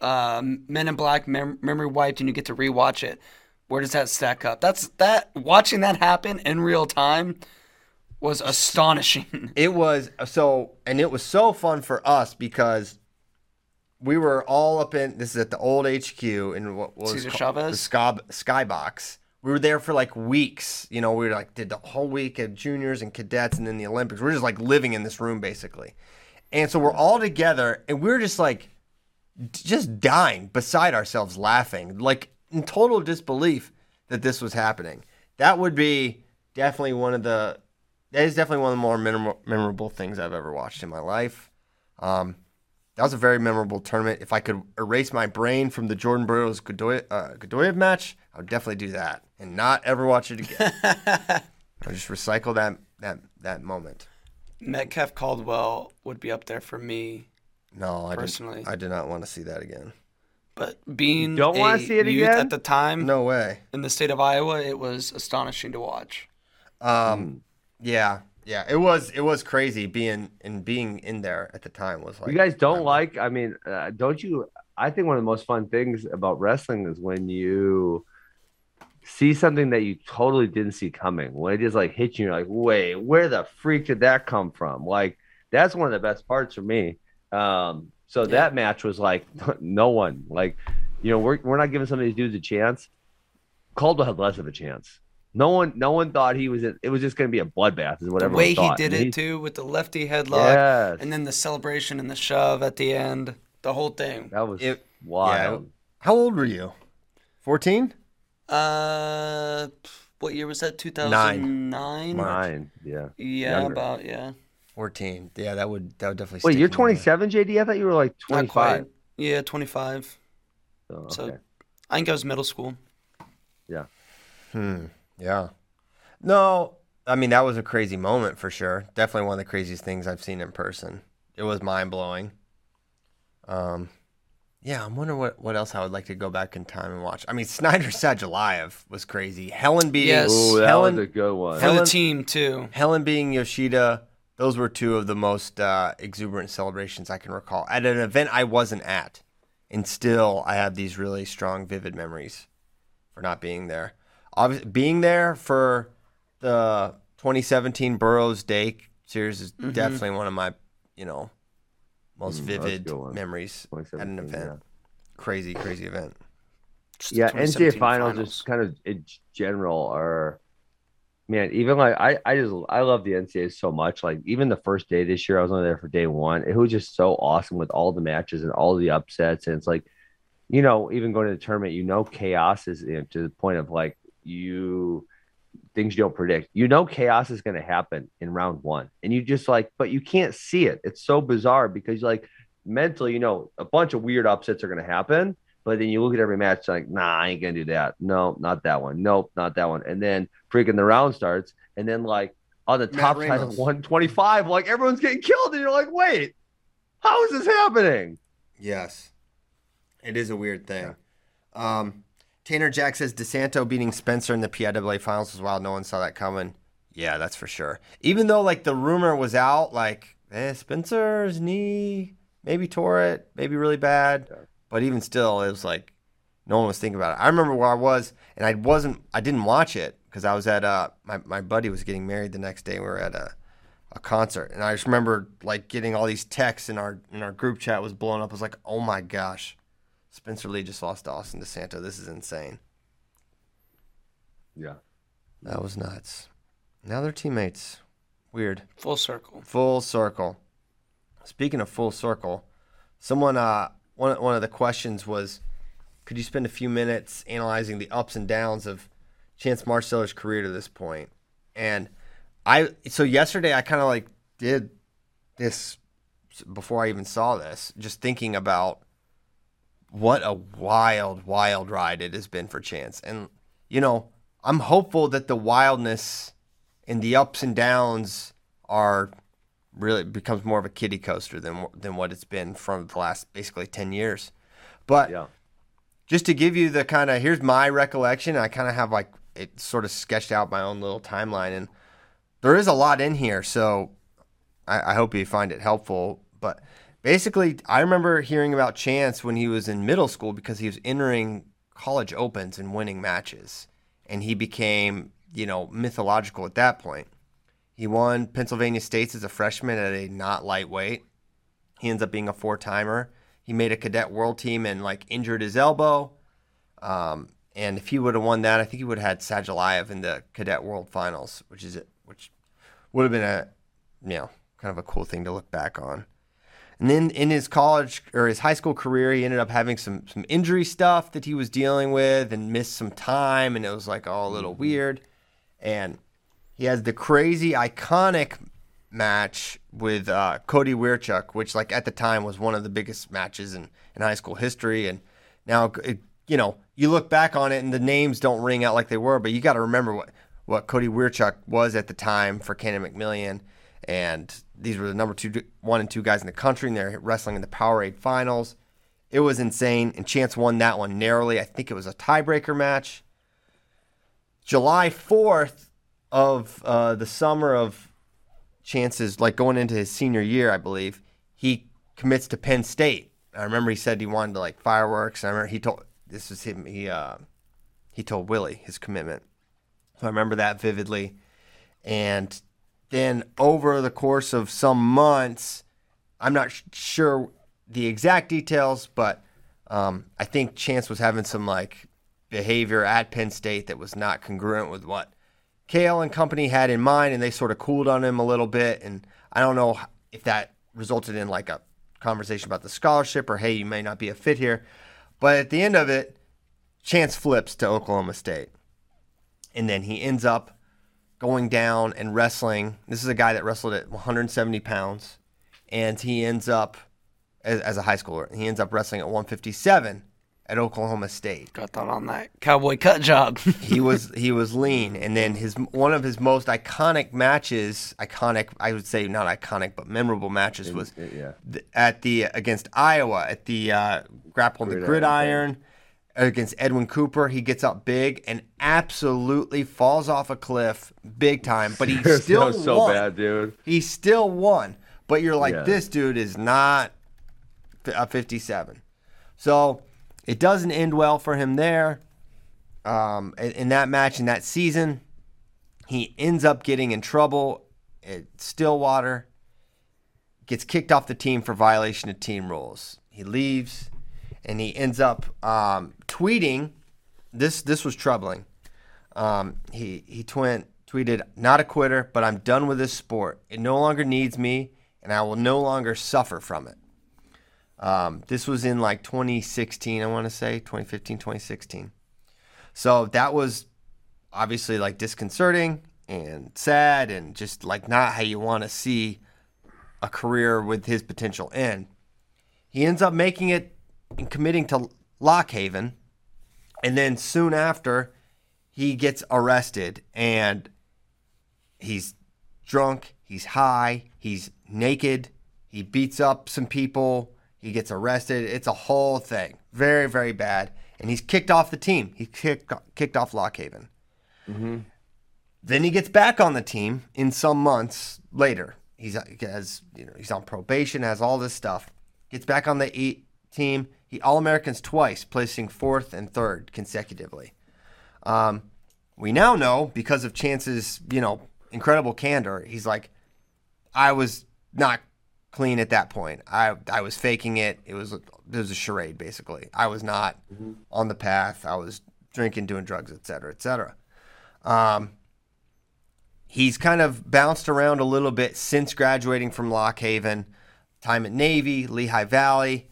uh, Men in Black mem- memory wiped, and you get to rewatch it. Where does that stack up? That's that watching that happen in real time was astonishing. It was so, and it was so fun for us because we were all up in. This is at the old HQ in what was Cesar called Chavez? the Sky, Skybox. We were there for like weeks. You know, we were like did the whole week of juniors and cadets, and then the Olympics. We are just like living in this room basically, and so we're all together, and we are just like just dying beside ourselves laughing like in total disbelief that this was happening. That would be definitely one of the that is definitely one of the more memorable, memorable things i've ever watched in my life. Um, that was a very memorable tournament. If i could erase my brain from the jordan burroughs Godoy, uh, Geduev match i would definitely do that and not ever watch it again. I just recycle that that that moment. Metcalf Caldwell would be up there for me, no i Personally. did, i did not want to see that again but being don't wanna a see it youth again? at the time no way in the state of Iowa, it was astonishing to watch. Um, yeah, yeah, it was it was crazy being and being in there at the time was like You guys don't like? I mean, uh, don't you? I think one of the most fun things about wrestling is when you see something that you totally didn't see coming. When it just like hits you, you're like, wait, where the freak did that come from? Like that's one of the best parts for me. Um, so that match was like no one like, you know, we're we're not giving some of these dudes a chance. Caldwell had less of a chance. No one, no one thought he was. In, it was just going to be a bloodbath, is The whatever. way he did And it too, with the lefty headlock, Yes. and then the celebration and the shove at the end, the whole thing. That was It- wild. How old were you? 14? Uh, what year was that? Two thousand nine. Mine, yeah. Yeah, Younger. about yeah. 14. Yeah, that would that would definitely Wait, you're in your mind. 27, JD? I thought you were like 25. Yeah, twenty five. So, So. I think I was middle school. yeah. Hmm. Yeah. No, I mean that was a crazy moment for sure. Definitely one of the craziest things I've seen in person. It was mind blowing. Um, yeah, I'm wondering what, what else I would like to go back in time and watch. I mean, Snyder Sadulaev was crazy. Helen being Yes. Ooh, that Helen, was a good one. For the Helen- team too. Helen being Yoshida. Those were two of the most uh, exuberant celebrations I can recall at an event I wasn't at, and still I have these really strong, vivid memories for not being there. Obviously, being there for the 2017 Burroughs Dake series is definitely one of my, you know, most Mm, that was a vivid good memories at an 2017, event. Crazy, crazy event. Just yeah, 2017 NCAA finals, just kind of in general are man, even like I, I just I love the NCAA so much. Like even the first day this year, I was only there for day one. It was just so awesome with all the matches and all the upsets. And it's like, you know, even going to the tournament, you know, chaos is you know, to the point of like you things you don't predict. You know, chaos is going to happen in round one, and you just like, but you can't see it. It's so bizarre because like mentally, you know, a bunch of weird upsets are going to happen. But then you look at every match, like, nah, I ain't gonna do that. No, not that one. Nope, not that one. And then freaking the round starts, and then like on the mat top side of 125, like everyone's getting killed, and you're like, wait, how is this happening? Yes. It is a weird thing. Um, Tanner Jack says DeSanto beating Spencer in the PIAA finals was wild. No one saw that coming. Yeah, that's for sure. Even though like the rumor was out, like eh, Spencer's knee maybe tore it, maybe really bad. But even still, it was like no one was thinking about it. I remember where I was, and I wasn't. I didn't watch it because I was at uh my my buddy was getting married the next day. We were at a a concert, and I just remember like getting all these texts in our in our group chat was blowing up. I was like, oh my gosh, Spencer Lee just lost to Austin DeSanto. This is insane. Yeah. That was nuts. Now they're teammates. Weird. full circle. Full circle. Speaking of full circle, someone uh one one of the questions was, could you spend a few minutes analyzing the ups and downs of Chance Marsteller's career to this point? And I so yesterday I kind of like did this before I even saw this, just thinking about what a wild, wild ride it has been for Chance. And you know, I'm hopeful that the wildness and the ups and downs are really becomes more of a kiddie coaster than than what it's been from the last basically 10 years. But Yeah. just to give you the kind of here's my recollection, I kind of have like it sort of sketched out my own little timeline and there is a lot in here, so I, I hope you find it helpful. But basically, I remember hearing about Chance when he was in middle school because he was entering college opens and winning matches, and he became you know mythological at that point. He won Pennsylvania States as a freshman at a not lightweight. He ends up being a four timer. He made a cadet world team and like injured his elbow. Um, and if he would have won that, I think he would have had Sadulaev in the cadet world finals, which is it, which would have been a you know kind of a cool thing to look back on. And then in his college or his high school career, he ended up having some some injury stuff that he was dealing with and missed some time, and it was like all a little weird. And he has the crazy iconic match with uh, Cody Wiercioch, which like at the time was one of the biggest matches in, in high school history. And now, it, you know, you look back on it and the names don't ring out like they were, but you got to remember what, what Cody Wiercioch was at the time for Canon McMillan. And these were the number two, one and two guys in the country, and they're wrestling in the Powerade finals. It was insane, and Chance won that one narrowly. I think it was a tiebreaker match. July 4th of uh, the summer of Chance's, like going into his senior year, I believe, he commits to Penn State. I remember he said he wanted to like fireworks. I remember he told this was him. He uh, he told Willie his commitment. So I remember that vividly. And then over the course of some months, I'm not sh- sure the exact details, but um, I think Chance was having some like behavior at Penn State that was not congruent with what Cael and company had in mind, and they sort of cooled on him a little bit. And I don't know if that resulted in like a conversation about the scholarship or hey, you may not be a fit here. But at the end of it, Chance flips to Oklahoma State. And then he ends up going down and wrestling. This is a guy that wrestled at 170 pounds, and he ends up as, as a high schooler. He ends up wrestling at 157 at Oklahoma State. Got that on that cowboy cut job. he was he was lean, and then his one of his most iconic matches, iconic I would say not iconic but memorable matches was yeah. th- at the against Iowa at the uh, grapple the Gridiron gridiron against Edwin Cooper. He gets up big and absolutely falls off a cliff big time, but he that still was so won. bad, dude. He still won, but you're like Yeah. this dude is not a 57. So it doesn't end well for him there. Um, in, that match in that season, he ends up getting in trouble at Stillwater. Gets kicked off the team for violation of team rules. He leaves, and he ends up um, tweeting. This this was troubling. Um, he he tweeted, "Not a quitter, but I'm done with this sport. It no longer needs me, and I will no longer suffer from it." Um, this was in like 2016, I want to say 2015, 2016. So that was obviously like disconcerting and sad, and just like not how you want to see a career with his potential end. He ends up making it and committing to Lock Haven, and then soon after, he gets arrested and he's drunk, he's high, he's naked, he beats up some people, he gets arrested. It's a whole thing. Very, very bad. And he's kicked off the team. He kicked, kicked off Lock Haven. Then he gets back on the team in some months later. He's he has you know he's on probation, has all this stuff. Gets back on the eight team. He All Americans twice, placing fourth and third consecutively. Um, we now know because of Chance's you know incredible candor. He's like, I was not clean at that point. I I was faking it. It was it was a charade basically. I was not on the path. I was drinking, doing drugs, etc., cetera, et cetera. Um, he's kind of bounced around a little bit since graduating from Lock Haven, time at Navy, Lehigh Valley.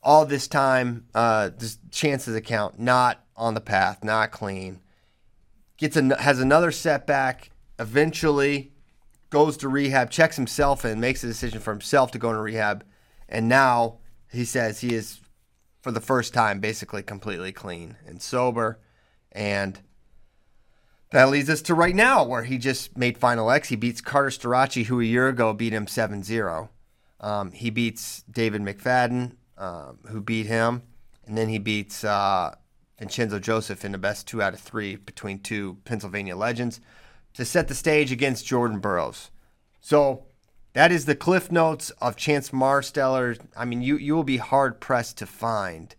All this time, uh, this Chance's account not on the path, not clean. Gets an, has another setback. Eventually, goes to rehab, checks himself in, makes a decision for himself to go into rehab, and now he says he is, for the first time, basically completely clean and sober, and that leads us to right now, where he just made Final X. He beats Carter Starocci, who a year ago beat him 7 0. Um, he beats David McFadden, um, who beat him. And then he beats uh, Vincenzo Joseph in the best two out of three between two Pennsylvania legends to set the stage against Jordan Burroughs. So that is the cliff notes of Chance Marsteller. I mean, you, you will be hard pressed to find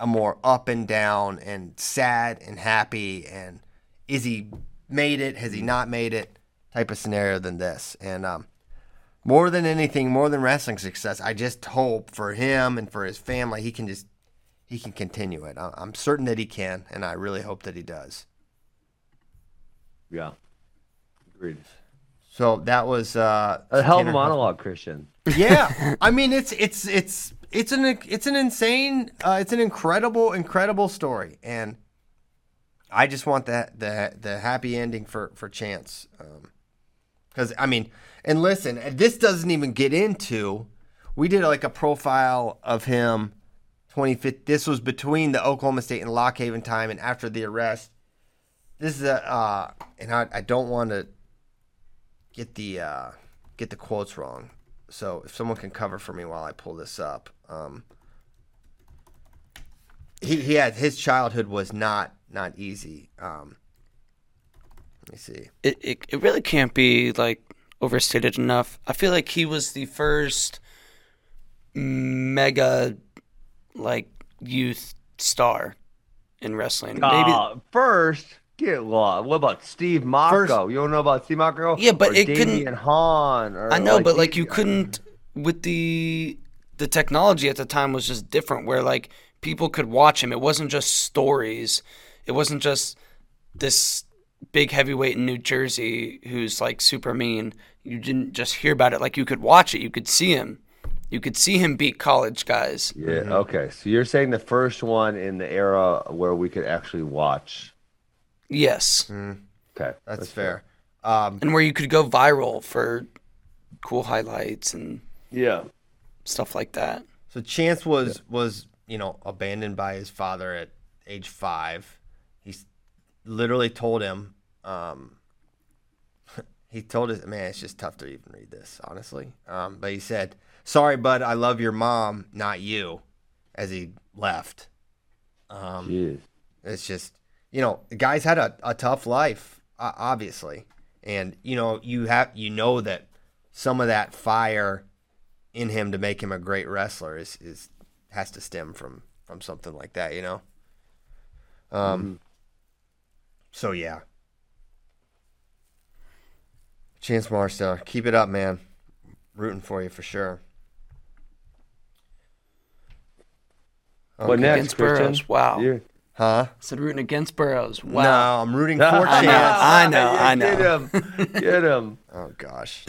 a more up and down and sad and happy and is he made it? Has he not made it? Type of scenario than this. And um, more than anything, more than wrestling success, I just hope for him and for his family, he can just he can continue it. I'm certain that he can, and I really hope that he does. Yeah. Agreed. So that was uh, A hell of a monologue, Christian. yeah, I mean it's it's it's it's an it's an insane, uh, it's an incredible incredible story, and I just want that the the happy ending for for Chance, because I mean, and listen, this doesn't even get into. We did like a profile of him. 25th. This was between the Oklahoma State and Lock Haven time, and after the arrest. This is a, uh, and I, I don't want to get the uh, get the quotes wrong. So if someone can cover for me while I pull this up, um, he he had his childhood was not not easy. Um, let me see. it, it it really can't be like overstated enough. I feel like he was the first mega like youth star in wrestling. Maybe Uh, first, get lost. What about Steve Mocco? you don't know about Steve Mocco? Yeah, but or it couldn't- Damion Hahn. Or I know, but like you couldn't with the the technology at the time was just different where like people could watch him. It wasn't just stories. It wasn't just this big heavyweight in New Jersey who's like super mean. You didn't just hear about it. Like you could watch it. You could see him. You could see him beat college guys. Yeah. Mm-hmm. Okay. So you're saying the first one in the era where we could actually watch. Yes. Okay. That's fair. Um, And where you could go viral for cool highlights and Yeah. stuff like that. so Chance was was you know abandoned by his father at age five. He literally told him. Um, he told his man, it's just tough to even read this, honestly. Um, but he said, "Sorry, bud, I love your mom, not you," as he left. Um, Jeez. It's just, you know, guy's had a, a tough life, uh, obviously, and you know, you have you know that some of that fire in him to make him a great wrestler is is has to stem from from something like that, you know. Um. So yeah, Chance Marsteller, keep it up, man. Rooting for you for sure. What Okay. next, Christian? Wow. You- Huh? I said rooting against Burroughs. Wow. No, I'm rooting for I Chance. know, I know, Yeah, I know. Get him. Get him. Oh gosh,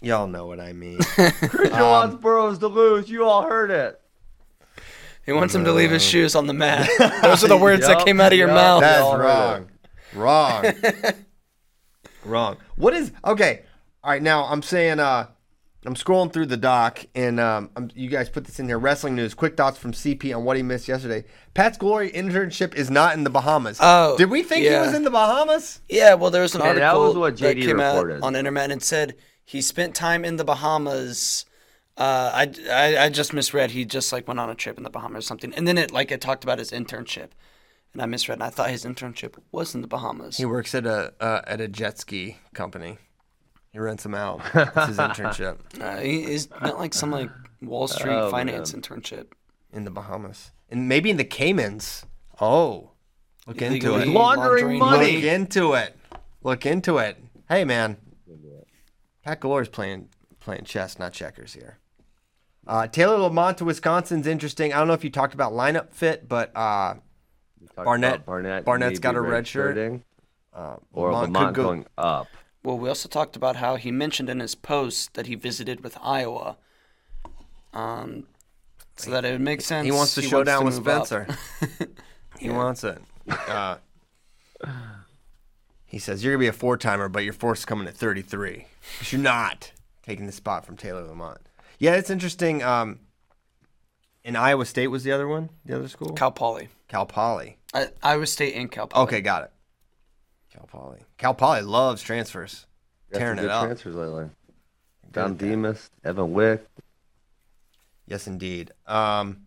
y'all know what I mean. Christian Um, wants Burroughs to lose. You all heard it. He wants him to leave his shoes on the mat. Those are the words that came out of your yup. mouth. That's wrong. Wrong. wrong. What is okay? All right, now I'm saying uh I'm scrolling through the doc and um I'm, you guys put this in here. Wrestling news. Quick thoughts from CP on what he missed yesterday. Pat's Glory internship is not in the Bahamas. Oh, did we think yeah. he was in the Bahamas? Yeah, well, there was an Yeah, that article was what that came reported. out on Internet and said he spent time in the Bahamas. Uh, I, I, I just misread. He just like went on a trip in the Bahamas or something, and then it like it talked about his internship, and I misread. And I thought his internship was in the Bahamas. He works at a uh, at a jet ski company. He rents them out. It's his internship Uh, he is not like some like Wall Street Oh, finance internship. in the Bahamas and maybe in the Caymans. Oh, look into it. Laundering money. Look into it. Look into it. Hey, man. Pat Glory's playing playing chess, not checkers here. Uh, Taylor Lamont to Wisconsin's interesting. I don't know if you talked about lineup fit, but uh, Talked Barnett- Barnett's got a red shirt. redshirting, uh, Or Lamont Lamont, could go- going up. Well, we also talked about how he mentioned in his post that he visited with Iowa. Um, so that it would make sense. He wants to show down with move up. Spencer. He wants it. Uh, he says you're gonna be a four timer, but your fourth's coming at 33. But you're not taking the spot from Taylor Lamont. Yeah, it's interesting. Um, in Iowa State was the other one, the other school. Cal Poly. Cal Poly. I, Iowa State and Cal Poly. Okay, got it. Cal Poly. Cal Poly loves transfers, Got some tearing it up. transfers lately. at Don. Demas, Evan Wick. Yes, indeed. Um,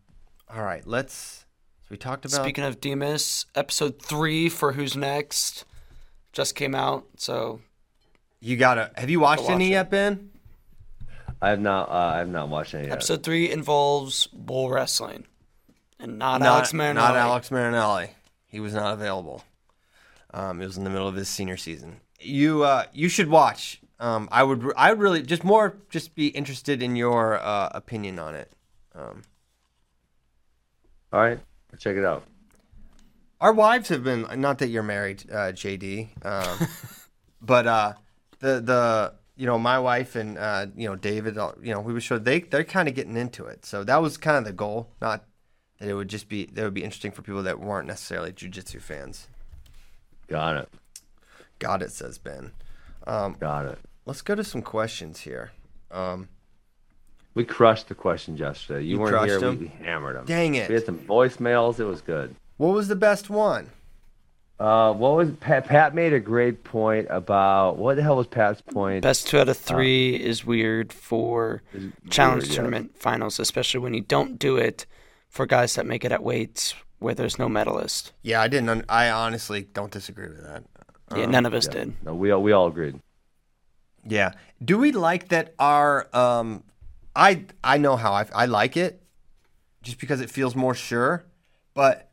all right, let's. So we talked about. Speaking of Demas, episode three for Who's Next just came out. So you gotta. Have you watched watch any it. yet, Ben? I have not. Uh, I have not watched any yet. episode three involves bull wrestling, and not, not Alex Marinelli. Not Alex Marinelli. He was not available. Um, it was in the middle of his senior season. You uh, you should watch. Um, I would I would really just more just be interested in your uh, opinion on it. Um, All right, I'll check it out. our wives have been not that you're married, uh, JD, um, but uh, the the you know my wife and uh, you know David, uh, you know we were sure they they're kind of getting into it. So that was kind of the goal, not that it would just be that would be interesting for people that weren't necessarily jujitsu fans. Got it. Got it, says Ben. Um, Got it. let's go to some questions here. Um, We crushed the questions yesterday. You, You weren't crushed here. them? We, we hammered them. Dang it. We had some voicemails. It was good. what was the best one? Uh, what was Pat? Pat made a great point about what the hell was Pat's point? Best two out of three is weird for Is challenge weird, yeah. tournament finals, especially when you don't do it for guys that make it at weights where there's no medalist. Yeah, I didn't. Un- I honestly don't disagree with that. Yeah, none of us did. No, we all we all agreed. Yeah. Do we like that our um I I know how I I like it just because it feels more sure, but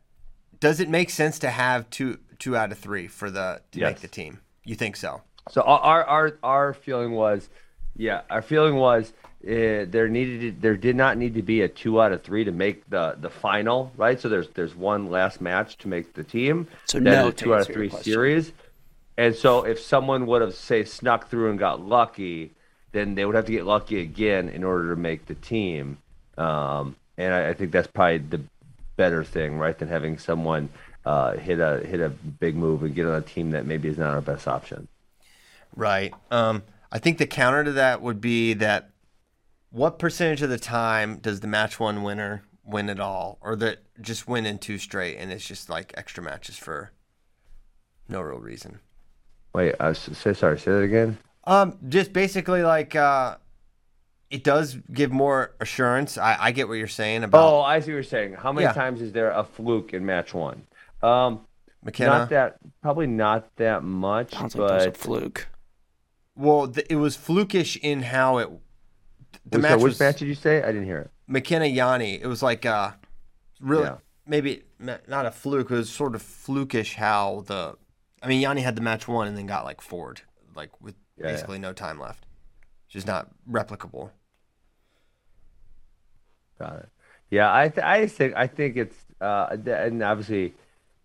does it make sense to have two two out of three for the to make the team? You think so? So our our our, our feeling was, yeah, our feeling was uh, there needed to, there did not need to be a two out of three to make the the final, right? So there's there's one last match to make the team. So Then no a two out of three series. And so if someone would have say snuck through and got lucky, then they would have to get lucky again in order to make the team. Um, and I, I think that's probably the better thing, right, than having someone uh, hit a hit a big move and get on a team that maybe is not our best option. Right. Um, I think the counter to that would be that what percentage of the time does the match one winner win it all, or that just win in two straight, and it's just like extra matches for no real reason. Wait, I was say sorry. Say that again. Um, just basically like uh, it does give more assurance. I, I get what you're saying about Oh, I see what you're saying. How many Yeah. times is there a fluke in match one? Um, McKenna. not that, probably not that much, I don't think a but fluke. Well, th- it was flukish in how it. The Wait, match sorry, which was match did you say? I didn't hear it. McKenna Yianni. It was like uh, really Yeah. maybe not a fluke. It was sort of flukish how the. I mean, Yianni had the match won and then got like forward, like with Yeah, yeah. basically no time left. Just not replicable. Got it. Yeah, I th- I think I think it's uh, and obviously,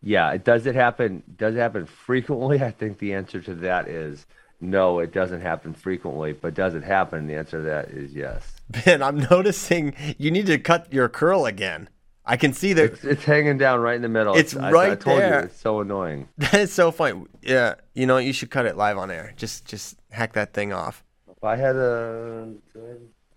yeah, it does it happen? Does it happen frequently? I think the answer to that is no. It doesn't happen frequently, but does it happen? The answer to that is yes. Ben, I'm noticing you need to cut your curl again. I can see that. It's, it's hanging down right in the middle. It's I, I right told there. You, it's so annoying. That is so funny. Yeah, you know you should cut it live on air. Just just hack that thing off. If I had a,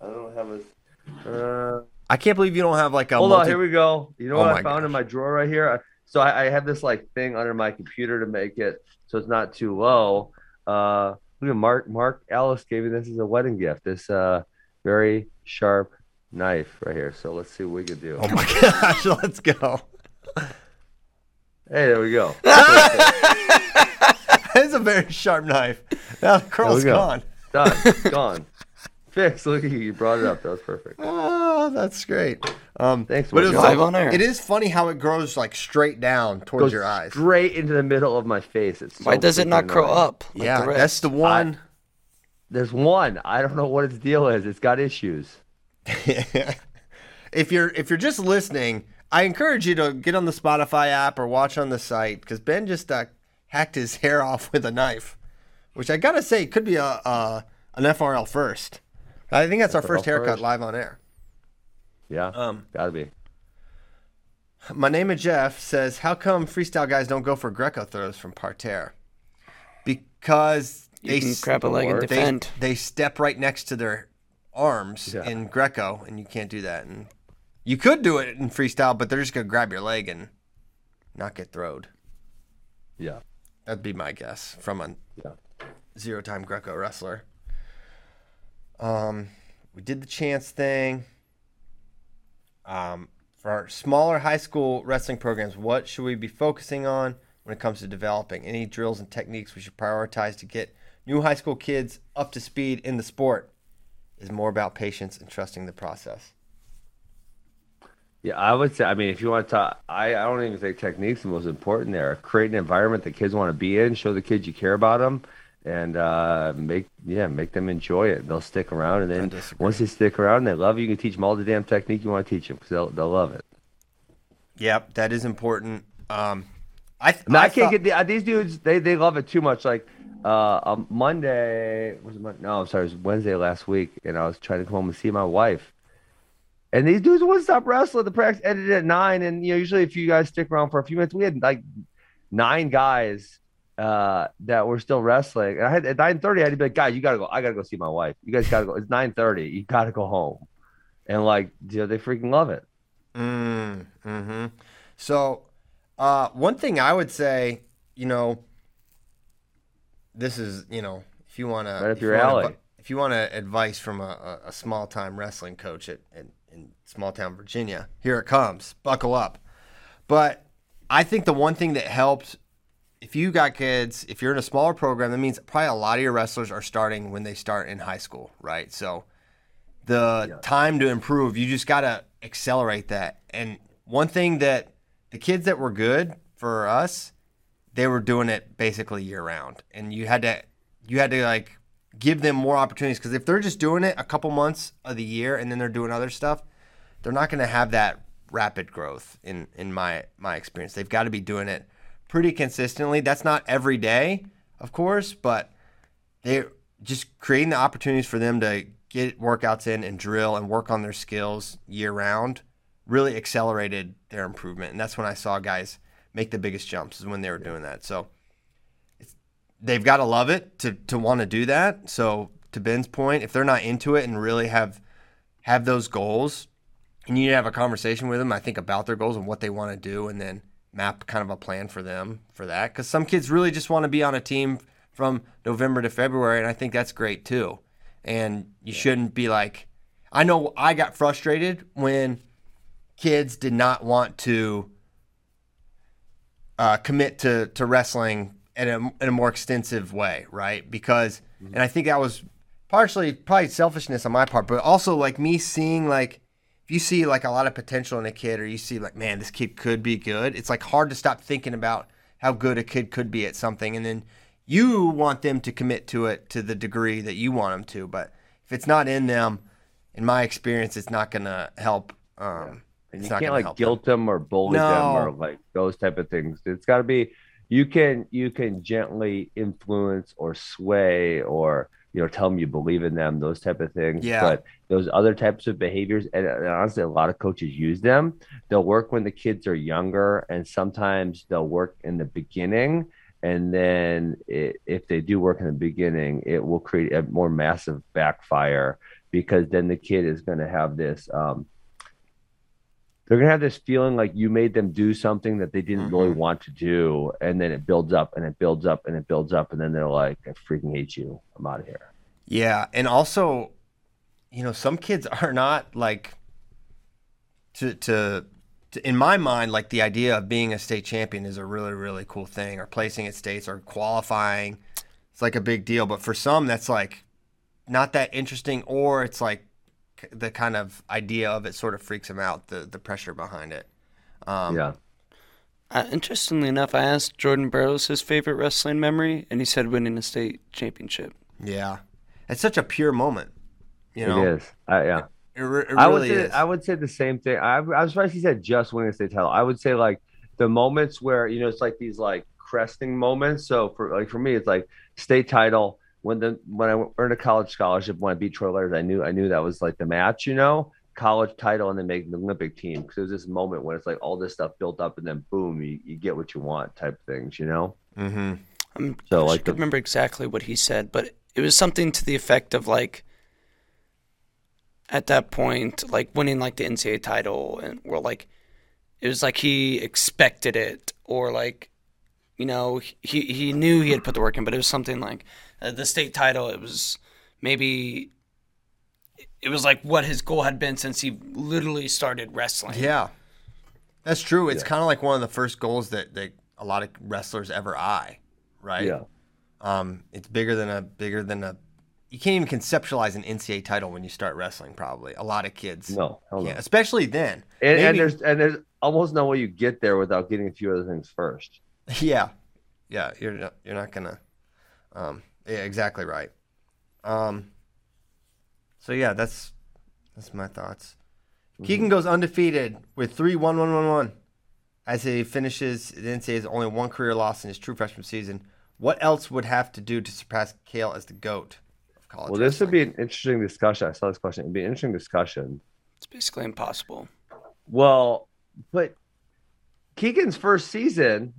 I don't have a. Uh, I can't believe you don't have like a. Hold multi- on, here we go. You know Oh what I found in my drawer right here? I- So I, I have this like thing under my computer to make it so it's not too low. Uh, look at Mark. Mark Alice gave me this as a wedding gift. This uh, very sharp knife right here. So let's see what we can do. Oh my gosh, let's go. Hey, there we go. It's a very sharp knife. Now the curl's go. gone. Done. Gone. Fixed. Look at you. You brought it up. That was perfect. Oh, that's great. Um, Thanks, but it was Live like- on air. It is funny how it grows like straight down towards Goes your eyes. straight into the middle of my face. It's Why so does it not freaking curl up? like yeah, the that's the one. There's one. I don't know what its deal is. It's got issues. if you're if you're just listening, I encourage you to get on the Spotify app or watch on the site because Ben just uh, hacked his hair off with a knife, which I gotta say could be a, a an FRL first. I think that's our first haircut first. live on air. Yeah. Um, Gotta be. My name is Jeff says, "How come freestyle guys don't go for Greco throws from parterre? Because You they can grab a leg and they- they, defend. they step right next to their arms Yeah. in Greco, and you can't do that. And you could do it in freestyle, but they're just gonna grab your leg and not get throwed. Yeah. That'd be my guess from a Yeah. zero-time Greco wrestler. Um, we did the chance thing. Um, for our smaller high school wrestling programs, what should we be focusing on when it comes to developing? Any drills and techniques we should prioritize to get new high school kids up to speed in the sport? Is more about patience and trusting the process. Yeah, I would say. I mean, if you want to talk, I, I don't even think technique's the most important there. Create an environment that kids want to be in. Show the kids you care about them, and uh, make yeah, make them enjoy it. They'll stick around, and then once they stick around, and they love it. You can teach them all the damn technique you want to teach them because they'll they'll love it. Yep, that is important. Um, I, th- No, I, I can't thought- get the, uh, these dudes. They they love it too much. Like uh, um, Monday was it Monday? No, I'm sorry, it was Wednesday last week, and I was trying to come home and see my wife. And these dudes wouldn't stop wrestling. The practice ended at nine, and you know usually if you guys stick around for a few minutes, we had like nine guys uh, that were still wrestling. And I had at nine thirty, I had to be like, guys, you gotta go. I gotta go see my wife. You guys gotta go. It's nine thirty. You gotta go home. And like, you know, they freaking love it. Mm, hmm So, uh, one thing I would say, you know, this is, you know, if you want to, Right up your alley. if you want advice from a, a, small time wrestling coach at, in, in small town Virginia, here it comes. Buckle up. But I think the one thing that helps, if you got kids, if you're in a smaller program, that means probably a lot of your wrestlers are starting when they start in high school, right? So the time to improve, you just got to accelerate that. And one thing that the kids that were good for us, they were doing it basically year round, and you had to you had to like give them more opportunities because if they're just doing it a couple months of the year and then they're doing other stuff, they're not going to have that rapid growth in in my my experience. They've got to be doing it pretty consistently. That's not every day, of course, but they're just creating the opportunities for them to get workouts in and drill and work on their skills year round really accelerated their improvement. And that's when I saw guys make the biggest jumps is when they were doing that. So they've got to love it to to want to do that. So to Ben's point, if they're not into it and really have have those goals, and you need to have a conversation with them, I think about their goals and what they want to do, and then map kind of a plan for them for that. Because some kids really just want to be on a team from November to February, and I think that's great too. And you yeah. shouldn't be like, I know I got frustrated when kids did not want to uh, commit to to wrestling in a, in a more extensive way, right? Because, mm-hmm. and I think that was partially probably selfishness on my part, but also like me seeing like if you see like a lot of potential in a kid, or you see like, man, this kid could be good. It's like hard to stop thinking about how good a kid could be at something, and then you want them to commit to it to the degree that you want them to. But if it's not in them, in my experience, it's not going to help. Um, and you can't like guilt them. them or bully no. them or like those type of things. It's got to be you can you can gently influence or sway or you know tell them you believe in them those type of things yeah. but those other types of behaviors and, and, honestly a lot of coaches use them they'll work when the kids are younger and sometimes they'll work in the beginning and then it, if they do work in the beginning it will create a more massive backfire because then the kid is going to have this um, they're gonna have this feeling like you made them do something that they didn't mm-hmm. really want to do, and then it builds up and it builds up and it builds up, and then they're like, "I freaking hate you. I'm out of here." Yeah, and also, you know, some kids are not like to to. to in my mind, like the idea of being a state champion is a really, really cool thing, or placing at states, or qualifying. It's like a big deal, but for some, that's like not that interesting, or it's like the kind of idea of it sort of freaks him out. The the pressure behind it. Um, yeah. Uh, interestingly enough, I asked Jordan Burroughs his favorite wrestling memory, and he said winning a state championship. Yeah, it's such a pure moment. You know, it is. Uh, yeah, it, re- it really I would say, is. I would say the same thing. I, I was surprised he said just winning a state title. I would say like the moments where you know it's like these like cresting moments. So for like for me, it's like state title, when the when I earned a college scholarship when I beat Troy Letters, I knew I knew that was like the match, you know, college title and then making the Olympic team because it was this moment when it's like all this stuff built up and then boom, you, you get what you want type things, you know. Mm-hmm. I'm, so I like the, remember exactly what he said, but it was something to the effect of like at that point, like winning like the NCAA title and or like it was like he expected it or like you know he he knew he had put the work in, but it was something like uh, the state title. It was maybe it was like what his goal had been since he literally started wrestling. Yeah, that's true. It's yeah. kind of like one of the first goals that, that a lot of wrestlers ever eye, right? Yeah. Um, it's bigger than a bigger than a. You can't even conceptualize an NCAA title when you start wrestling. Probably a lot of kids. No, hell no. especially then. And, Maybe, and there's and there's almost no way you get there without getting a few other things first. Yeah, yeah. You're not, you're not gonna. Um, yeah, exactly right. Um, so yeah, that's that's my thoughts. Mm-hmm. Keegan goes undefeated with three one one one one as he finishes the NCAA's only one career loss in his true freshman season. What else would have to do to surpass Cael as the goat of college? Well, this would be an interesting discussion. I saw this question. It'd be an interesting discussion. It's basically impossible. Well, but Keegan's first season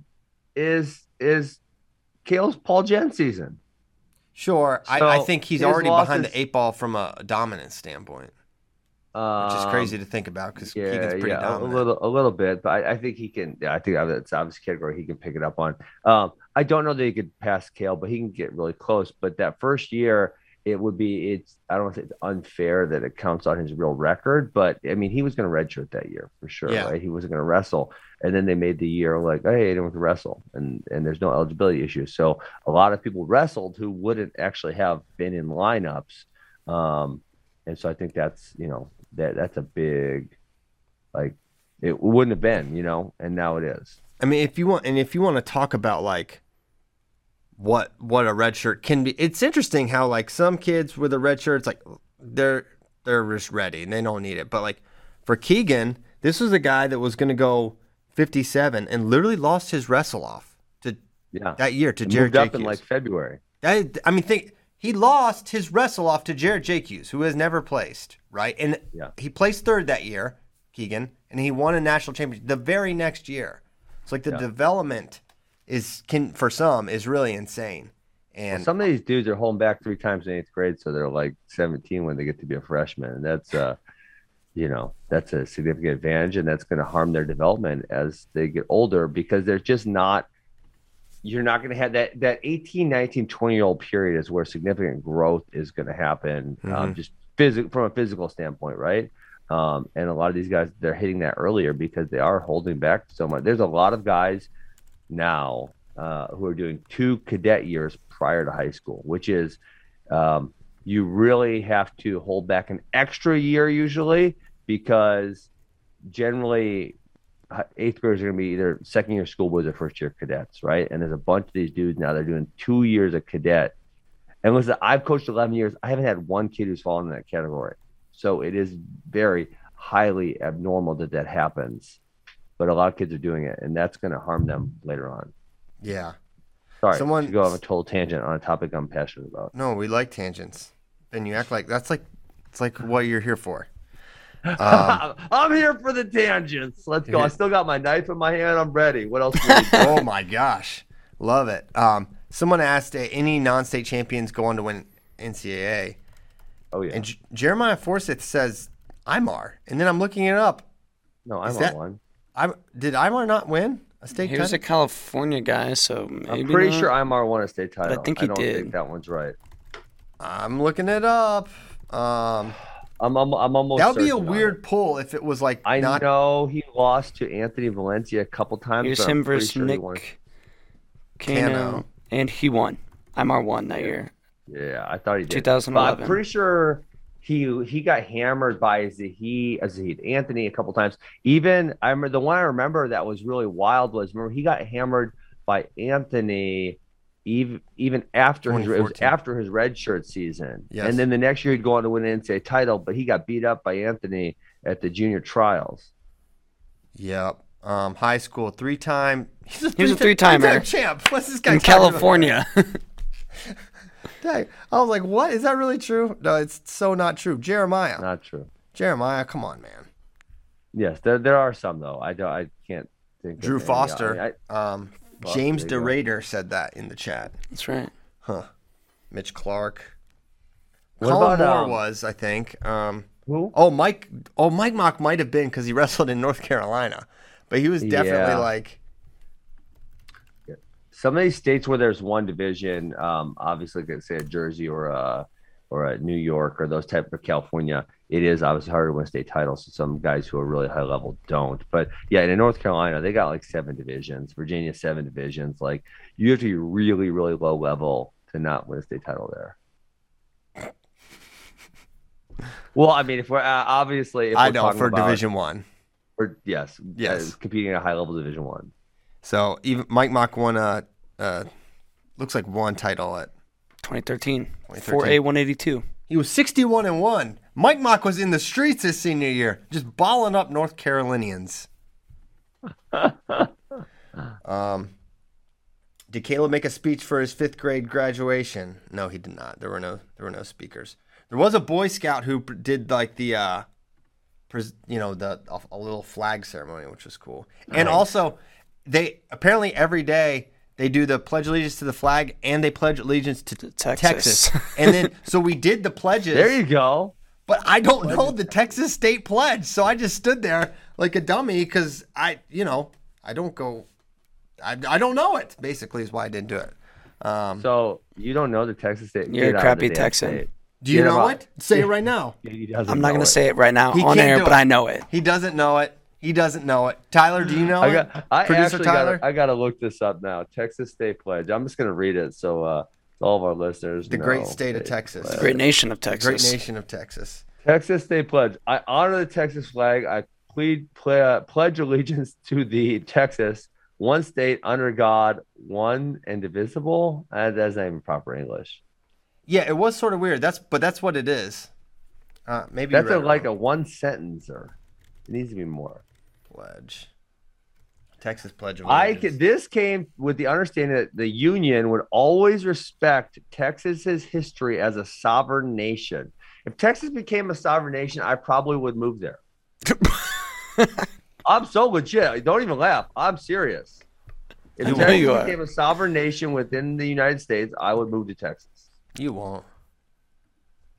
is is Cael's Paul Gen season. Sure, so I, I, think he's already losses, behind the eight ball from a dominance standpoint, um, which is crazy to think about because yeah, Keegan's pretty yeah, dominant. A little, a little bit, but I, I think he can. Yeah, I think it's obvious category he can pick it up on. Um, I don't know that he could pass Cael, but he can get really close. But that first year, it would be it's I don't want to say it's unfair that it counts on his real record, but I mean he was going to redshirt that year for sure, yeah. right? He wasn't going to wrestle, and then they made the year like, hey, anyone can wrestle, and and there's no eligibility issues. So a lot of people wrestled who wouldn't actually have been in lineups, um, and so I think that's you know that that's a big like it wouldn't have been, you know, and now it is. I mean, if you want, and if you want to talk about like what what a red shirt can be, it's interesting how like some kids with a red shirt, it's like they're they're just ready and they don't need it. But like for Keegan, this was a guy that was going to go 57 and literally lost his wrestle off to Yeah. that year to It Jarrett moved up J. in like February. That, I mean, think he lost his wrestle off to Jarrett Jacques, who has never placed, right? And Yeah. he placed third that year, Keegan, and he won a national championship the very next year. It's like the Yeah. development is can for some is really insane. Well, And some of these dudes are holding back three times in eighth grade, so they're like 17 when they get to be a freshman. And that's uh you know, that's a significant advantage and that's gonna harm their development as they get older because they're just not you're not going to have that that 18 19 20 year old period is where significant growth is going to happen um, just physical from a physical standpoint right um, and a lot of these guys they're hitting that earlier because they are holding back so much there's a lot of guys now uh, who are doing two cadet years prior to high school which is um, you really have to hold back an extra year usually because generally eighth graders are going to be either second year schoolboys or first year cadets, right? And there's a bunch of these dudes now. They're doing two years of cadet. And listen, I've coached 11 years. I haven't had one kid who's fallen in that category. So it is very highly abnormal that that happens. But a lot of kids are doing it, and that's going to harm them later on. yeah, Sorry, Someone- go on a total tangent on a topic I'm passionate about. no, we like tangents. Then you act like that's like it's like what you're here for. Um, I'm here for the tangents. Let's go. I still got my knife in my hand. I'm ready. What else? oh my gosh, love it. Um, someone asked, uh, any non-state champions go on to win NCAA? oh yeah. And J- Jeremiah Forsyth says Imar, and then I'm looking it up. no, I'm is that- one. I did Imar not win a state He was a? California guy, so maybe I'm pretty not. sure Imar won a state title. I think he don't did. think that one's right. I'm looking it up. Um, I'm I'm, I'm almost. that would be a weird it. pull if it was like I not. know he lost to Anthony Valencia a couple times. Here's but I'm him versus sure Nick. Cano, Cano. and he won. Imar won that year. Yeah, I thought he did. 2011. But I'm pretty sure he he got hammered by Zahid, uh, Zahid Anthony a couple times. Even I remember the one I remember that was really wild was remember he got hammered by Anthony even even after his it was after his red shirt season. Yes. And then the next year he'd go on to win an NCAA title, but he got beat up by Anthony at the junior trials. Yep. Um, high school three time. He's a He was a three-time- three-timer. three-time champ. What's this guy In talking about? California. Dang. I was like, what? Is that really true? No, it's so not true. Jeremiah. Not true. Jeremiah, come on, man. Yes, there there are some though. I don't I can't think Drew any. Foster. I mean, I- um, Well, James there you go. DeRaider said that in the chat. That's right. Huh. Mitch Clark. What Colin about, Moore um, was, I think. Um, who? oh, Mike. Oh, Mike Mock might have been because he wrestled in North Carolina, but he was definitely Yeah. like, some of these states where there's one division, um, obviously, like say a Jersey or a or a New York or those type of California, it is obviously harder to win state titles. So some guys who are really high level don't. But yeah, in North Carolina, they got like seven divisions. Virginia seven divisions. Like you have to be really, really low level to not win a state title there. Well, I mean, if we're uh, obviously, if I we're know for about- Division One. for- yes, Yes. uh, competing at a high level Division One. So even Mike Mock won a, uh, looks like one title at. 2013. 2013. 4A 182. He was 61 and one. Mike Mock was in the streets his senior year, just balling up North Carolinians. um, did Caleb make a speech for his fifth grade graduation? No, he did not. There were no there were no speakers. There was a Boy Scout who did like the, uh, pres- you know, the a, a little flag ceremony, which was cool. And also, they apparently every day they do the pledge allegiance to the flag and they pledge allegiance to Texas. Texas. and then so we did the pledges. There you go. But I don't know the Texas state pledge, so I just stood there like a dummy because I, you know, I don't go, I, I don't know it. Basically, is why I didn't do it. Um, So you don't know the Texas State? You're a get out of crappy the Texan. state. do you get know him it? Say it right now. He I'm not going to say it right now He on air, but. I know it. He doesn't know it. He doesn't know it. Tyler, do you know I it? got. I Producer actually Tyler. got. I got to look this up now. Texas State Pledge. I'm just gonna read it so uh, all of our listeners. the great know. state of Texas. Pledge. Great nation of Texas. The Great nation of Texas. Texas State Pledge. I honor the Texas flag. I plead ple- uh, pledge allegiance to the Texas one state under God, one indivisible. Uh, that's not even proper English. Yeah, it was sort of weird. That's but that's what it is. Uh, maybe That's you a, like a wrong. one sentencer. It needs to be more. Pledge. Texas Pledge of I Allegiance. could, this came with the understanding that the Union would always respect Texas's history as a sovereign nation. If Texas became a sovereign nation, I probably would move there. I'm so legit. Don't even laugh. I'm serious. If I Texas you are. became a sovereign nation within the United States, I would move to Texas. You won't.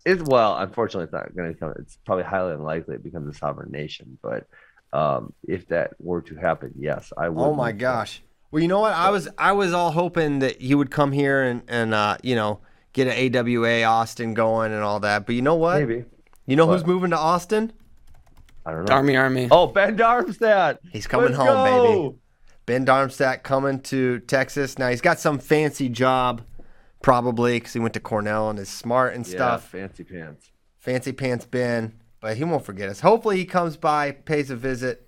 It's well, unfortunately, it's not going to become. It's probably highly unlikely it becomes a sovereign nation. But um, if that were to happen, yes, I would. Oh my move there. gosh. Well, you know what? I was I was all hoping that he would come here and and uh, you know get an AWA Austin going and all that. But you know what? Maybe You know who's moving to Austin? I don't know. Army, Army. Oh, Ben Darmstadt. He's coming Let's home, baby. Ben Darmstadt coming to Texas. Now he's got some fancy job, probably because he went to Cornell and is smart and Yeah, stuff. fancy pants. Fancy pants Ben, but he won't forget us. Hopefully he comes by, pays a visit.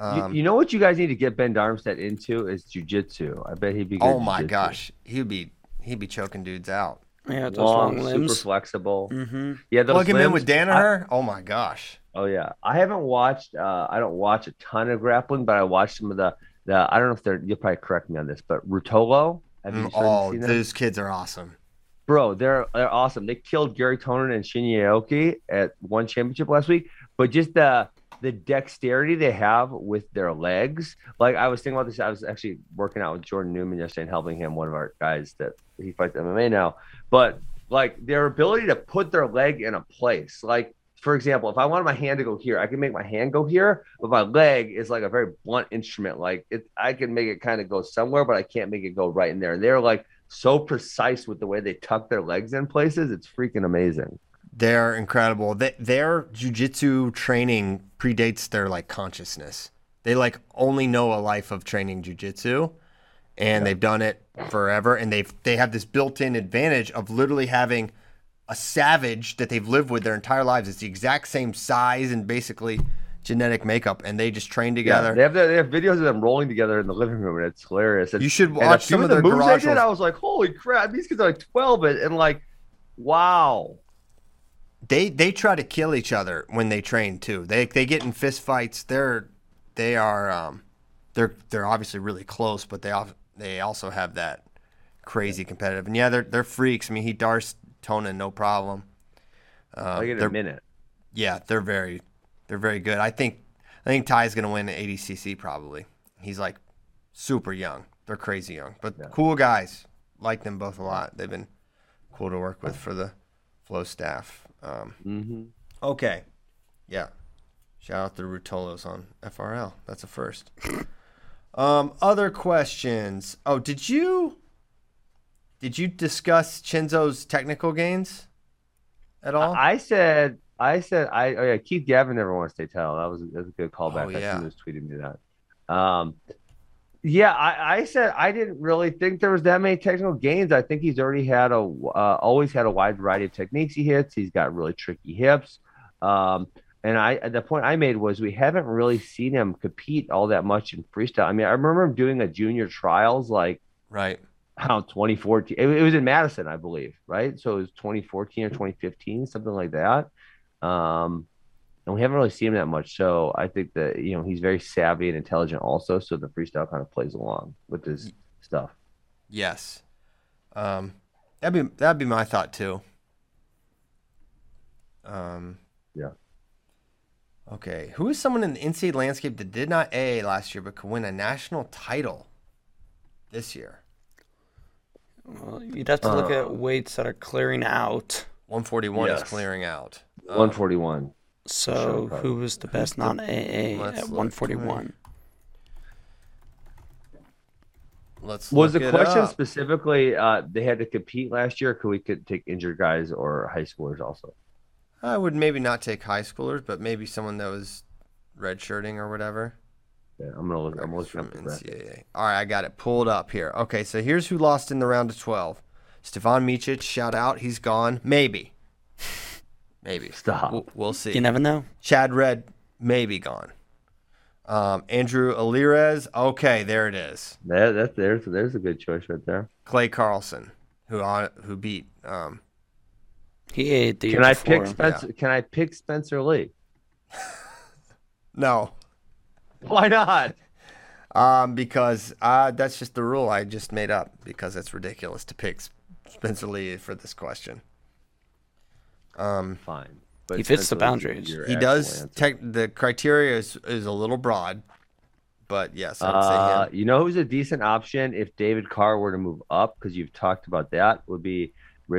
You, Um, you know what you guys need to get Ben Darmstadt into is jujitsu. I bet he'd be good. oh at my jujitsu. gosh, he'd be he'd be choking dudes out. Yeah, those Long, long super flexible. Mm-hmm. Yeah, those Plug him in with Danaher. oh my gosh. Oh yeah, I haven't watched. Uh, I don't watch a ton of grappling, but I watched some of the. The I don't know if they're. You'll probably correct me on this, but Ruotolo. Have you Mm, Oh, seeing those kids are awesome. Bro, they're they're awesome. They killed Garry Tonon and Shinya Aoki at one championship last week. But just the the dexterity they have with their legs. Like I was thinking about this. I was actually working out with Jordan Newman yesterday and helping him, one of our guys that he fights MMA now. But like their ability to put their leg in a place. Like, for example, if I wanted my hand to go here, I can make my hand go here, but my leg is like a very blunt instrument. Like it I can make it kind of go somewhere, but I can't make it go right in there. And they're like so precise with the way they tuck their legs in places. It's freaking amazing. They're incredible. They, their jujitsu training predates their like consciousness. They like only know a life of training jujitsu, and they've done it forever. And they've they have this built-in advantage of literally having a savage that they've lived with their entire lives. It's the exact same size and basically genetic makeup, and they just train together. Yeah, They have the, they have videos of them rolling together in the living room, and it's hilarious. And, You should watch some of the their moves garage they did. rolls. I was like, holy crap! These kids are like twelve, and, and like, wow. they they try to kill each other when they train too. They they get in fist fights. They're they are um they're they're obviously really close, but they al- they also have that crazy competitive. And yeah, they're they're freaks. I mean, he darts Tonon no problem. Um, like in a minute. yeah, they're very they're very good. I think I think Tye's gonna win ADCC probably. He's like super young. They're crazy young, but cool guys. Like them both a lot. They've been cool to work with for the flow staff. Um, Mm-hmm. Okay. Yeah. Shout out to Ruotolos on FRL. That's a first. um, other questions. Oh, did you did you discuss Cenzo's technical gains at all? I said, I said, I oh yeah, Keith Gavin never wants to tell. That was that was a good callback. Oh, I yeah. he was tweeting me that. Um, yeah, I, I said I didn't really think there was that many technical gains. I think he's already had a uh, always had a wide variety of techniques he hits. He's got really tricky hips. Um, and I the point I made was we haven't really seen him compete all that much in freestyle. I mean, I remember him doing a junior trials like right. around 2014. It, it was in Madison, I believe, right? So it was 2014 or 2015, something like that. Um, and we haven't really seen him that much. So I think that you know he's very savvy and intelligent, also. So the freestyle kind of plays along with his stuff. Yes. Um, that'd be that'd be my thought too. Um, Yeah. Okay. Who is someone in the NCAA landscape that did not A last year but could win a national title this year? Well, you'd have to look at weights that are clearing out. 141 is clearing out. Uh, 141. So Sure. who was the best non AA at 141? Let's Was look the question up. specifically uh, they had to compete last year? Or could we could take injured guys or high schoolers also? I would maybe not take high schoolers, but maybe someone that was redshirting or whatever. Yeah, I'm gonna look. I'm gonna from up the bracket. NCAA. All right, I got it pulled up here. Okay, so here's who lost in the round of 12. Stefan Micic, shout out. He's gone. Maybe. Maybe. Stop. We'll, we'll see. You never know. Chad Red, maybe gone. Um, Andrew Alirez. Okay, there it is. That, that there's there's a good choice right there. Clay Carlson, who on, who beat. Um, He ate the Can I before. pick Spencer? Can I pick Spencer Lee? no, Why not? um, because uh, that's just the rule I just made up because it's ridiculous to pick Spencer Lee for this question. Um, Fine. But He fits the boundaries. he does. Tech, the criteria is is a little broad, but yes, I would say Uh, him. you know who's a decent option if David Carr were to move up because you've talked about that would be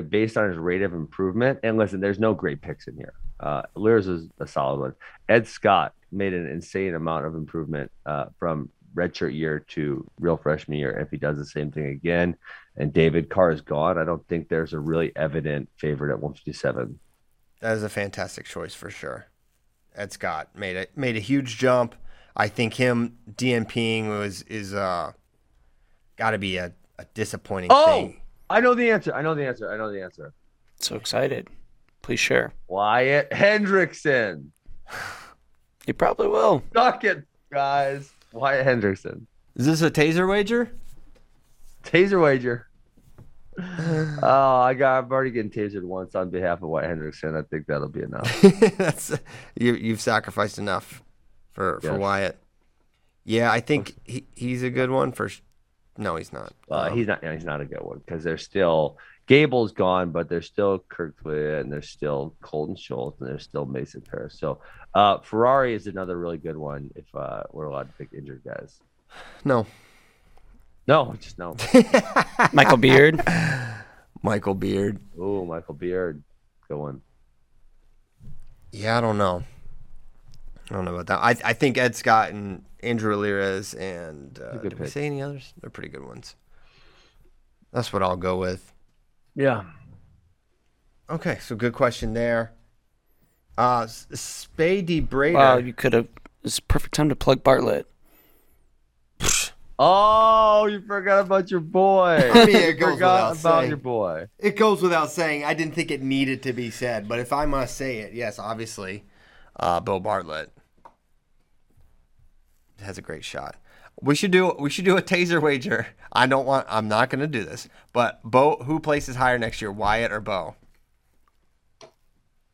based on his rate of improvement. And listen, there's no great picks in here. Uh, Lears is a solid one. Ed Scott made an insane amount of improvement uh, from redshirt year to real freshman year. If he does the same thing again, and David Carr is gone, I don't think there's a really evident favorite at 157. That is a fantastic choice for sure. Ed Scott made a made a huge jump. I think him DNPing was is uh got to be a, a disappointing Oh, thing. I know the answer. I know the answer. I know the answer. So excited. Please share. Wyatt Hendrickson. You probably will. Suck it, guys. Wyatt Hendrickson. Is this a taser wager? Taser wager. oh, I got. I've already getting tasered once on behalf of Wyatt Hendrickson. I think that'll be enough. That's you. You've sacrificed enough for for Yes. Wyatt. Yeah, I think he, he's a good one for. No, he's not. Uh, Um, he's not. He's not a good one because there's still Gable's gone, but there's still Kirkwood and there's still Cohlton Schultz and there's still Mason Parris. So uh, Ferrari is another really good one if uh, we're allowed to pick injured guys. no. No, just no. Michael Beard. Michael Beard. oh, Michael Beard, good one. Yeah, I don't know. I don't know about that. I I think Ed Scott and Andrew Ramirez and uh, good did we say any others? They're pretty good ones. That's what I'll go with. Yeah. Okay, so good question there. Uh, S- Spady Brader. Wow, you could have. It's perfect time to plug Bartlett. Oh, you forgot about your boy. I mean, it you goes forgot without about saying. your boy. It goes without saying. I didn't think it needed to be said, but if I must say it, yes, obviously, uh, Bill Bartlett has a great shot. We should do we should do a taser wager. I don't want. I'm not going to do this, but Bo, who places higher next year, Wyatt or Bo?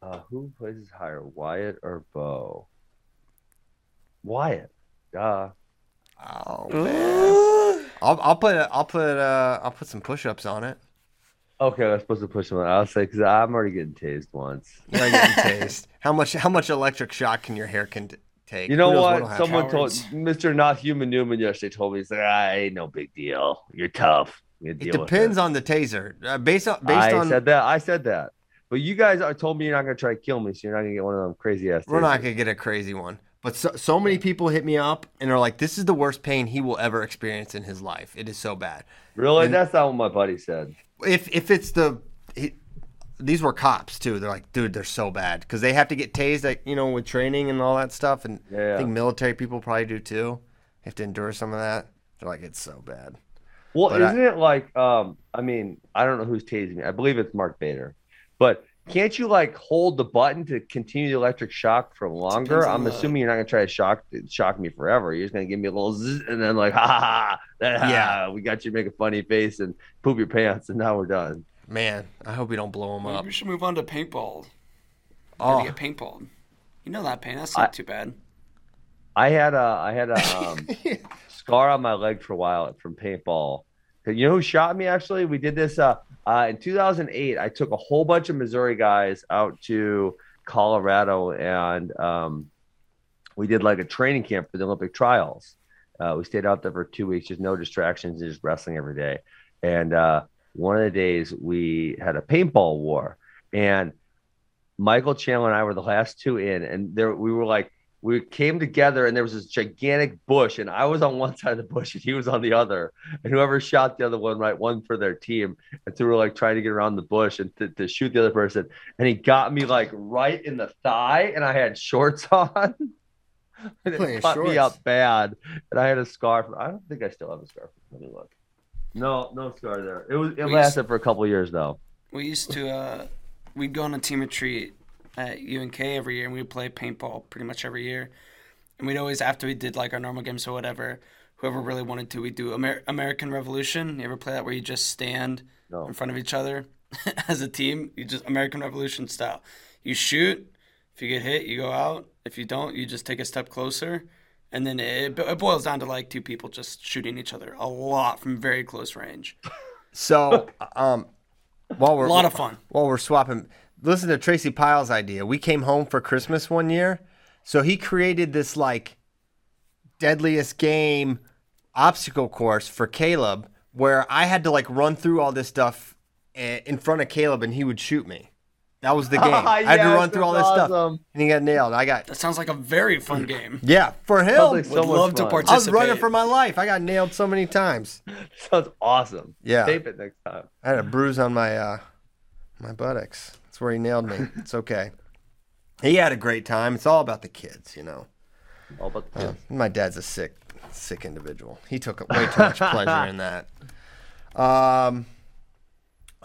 Uh, who places higher, Wyatt or Bo? Wyatt. Duh. Oh, man. I'll, I'll put a, I'll put uh I'll put some push-ups on it. Okay, I'm supposed to push him. I'll say because I'm already getting tased once. You're getting tased. How much how much electric shock can your hair can t- take? You know what? what'll happen. Someone told Mr. Not Human Newman yesterday told me he's like, ah, ain't no big deal. You're tough. You It depends on the taser. Uh, based on based I on said that. I said that. But you guys are told me you're not gonna try to kill me, so you're not gonna get one of them crazy ass. We're not gonna get a crazy one. But so, so many people hit me up and are like, "This is the worst pain he will ever experience in his life. It is so bad." Really? And- That's not what my buddy said. If if it's the, he, these were cops too. They're like, "Dude, they're so bad because they have to get tased, like you know, with training and all that stuff." And Yeah. I think military people probably do too. They have to endure some of that. They're like, "It's so bad." Well, But isn't it like um I mean, I don't know who's tasing me. I believe it's Mark Bader. But can't you like hold the button to continue the electric shock for longer? I'm the- assuming you're not gonna try to shock shock me forever. You're just gonna give me a little zzz, and then like ha ha ha, ha Yeah. we got you make a funny face and poop your pants and now we're done. Man, I hope we don't blow him Maybe up. we should move on to paintball. Oh, Gotta get paintballed. You know that pain. That's not I- too bad. I had a I had a um, scar on my leg for a while from paintball. You know who shot me? Actually, we did this uh, uh, in 2008. I took a whole bunch of Missouri guys out to Colorado, and um, we did like a training camp for the Olympic trials. Uh, we stayed out there for two weeks, just no distractions, just wrestling every day. And uh, one of the days we had a paintball war, and Michael Chandler and I were the last two in, and there we were like we came together and there was this gigantic bush and i was on one side of the bush and he was on the other. And whoever shot the other one right won for their team. And so we were like trying to get around the bush and to, to shoot the other person. And he got me like right in the thigh and i had shorts on. And it cut me up bad. And i had a scarf i don't think i still have a scarf let me look. No no scar there. It was it We lasted for a couple years though. We used to, uh, we'd go on a team retreat at UNK every year, and we'd play paintball pretty much every year. and we'd always after we did like our normal games or whatever, whoever really wanted to, we'd do Amer- American Revolution. You ever play that where you just stand No. in front of each other as a team? You just American Revolution style. You shoot. If you get hit, you go out. If you don't, you just take a step closer. And then it, it boils down to like two people just shooting each other a lot from very close range. So, um, while we're A lot of fun. while we're swapping, listen to Tracy Pyles' idea. We came home for Christmas one year, so he created this like deadliest game obstacle course for Caleb, where I had to like run through all this stuff eh, in front of Caleb, and he would shoot me. That was the game. I had to run through all this that's stuff, and he got nailed. I got That sounds like a very fun game. yeah for him. Sounds like so Would much love to fun. I was running for my life. I got nailed so many times. Sounds awesome. Yeah. Tape it next time. I had a bruise on my uh, my buttocks. That's where he nailed me. It's okay. He had a great time. It's all about the kids, you know. All about the Uh, kids. my dad's a sick, sick individual. He took way too much pleasure in that. Um.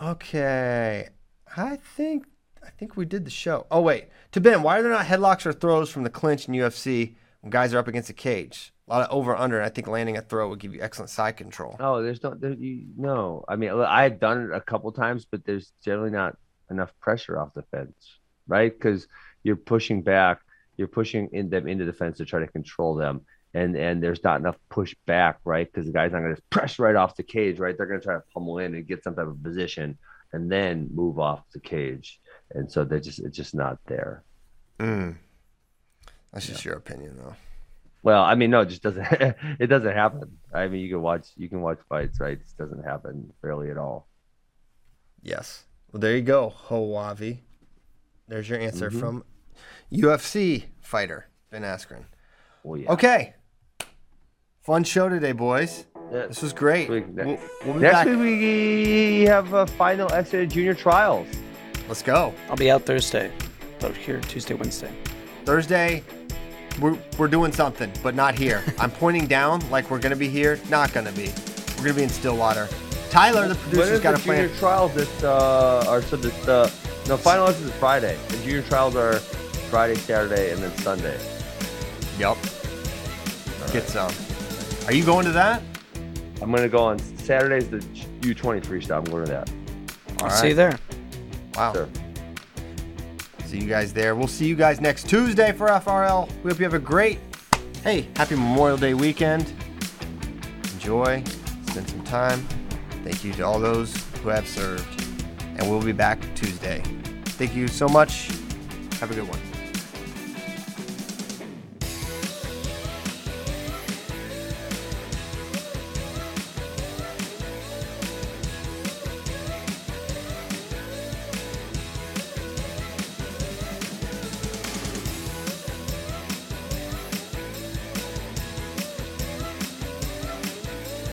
Okay, I think I think we did the show. Oh wait, to Ben, why are there not headlocks or throws from the clinch in UFC when guys are up against a cage? A lot of over under. And I think landing a throw would give you excellent side control. No, there's no, there, you, no. I mean, I've done it a couple times, but there's generally not enough pressure off the fence, right? Because you're pushing back, you're pushing in them into the fence to try to control them, and and there's not enough push back, right? Because the guy's not going to press right off the cage, right? They're going to try to pummel in and get some type of position, and then move off the cage, and so they're just it's just not there. Mm. That's just your opinion, though. Well, I mean, no, it just doesn't. it doesn't happen. I mean, you can watch, you can watch fights, right? It just doesn't happen barely at all. Yes. Well, there you go, Hawavi. There's your answer Mm-hmm. from UFC fighter Ben Askren. Well, yeah. Okay. Fun show today, boys. Yeah. This was great. Week- We'll, we'll be Next back. week we have a final exit of junior trials. Let's go. I'll be out Thursday, but here Tuesday, Wednesday. Thursday, we're, we're doing something, but not here. I'm pointing down like we're going to be here. Not going to be. We're going to be in Stillwater. Tyler, the When producer's is got the a plan. junior trials? This uh, are so this uh, no final is Friday. The junior trials are Friday, Saturday, and then Sunday. Yep. Get some. Are you going to that? I'm gonna go on Saturday's the U20 freestyle. I'm going to that. I'll All see you there. Wow. Sure. See you guys there. We'll see you guys next Tuesday for FRL. We hope you have a great, hey, happy Memorial Day weekend. Enjoy, spend some time. Thank you to all those who have served. And we'll be back Tuesday. Thank you so much. Have a good one.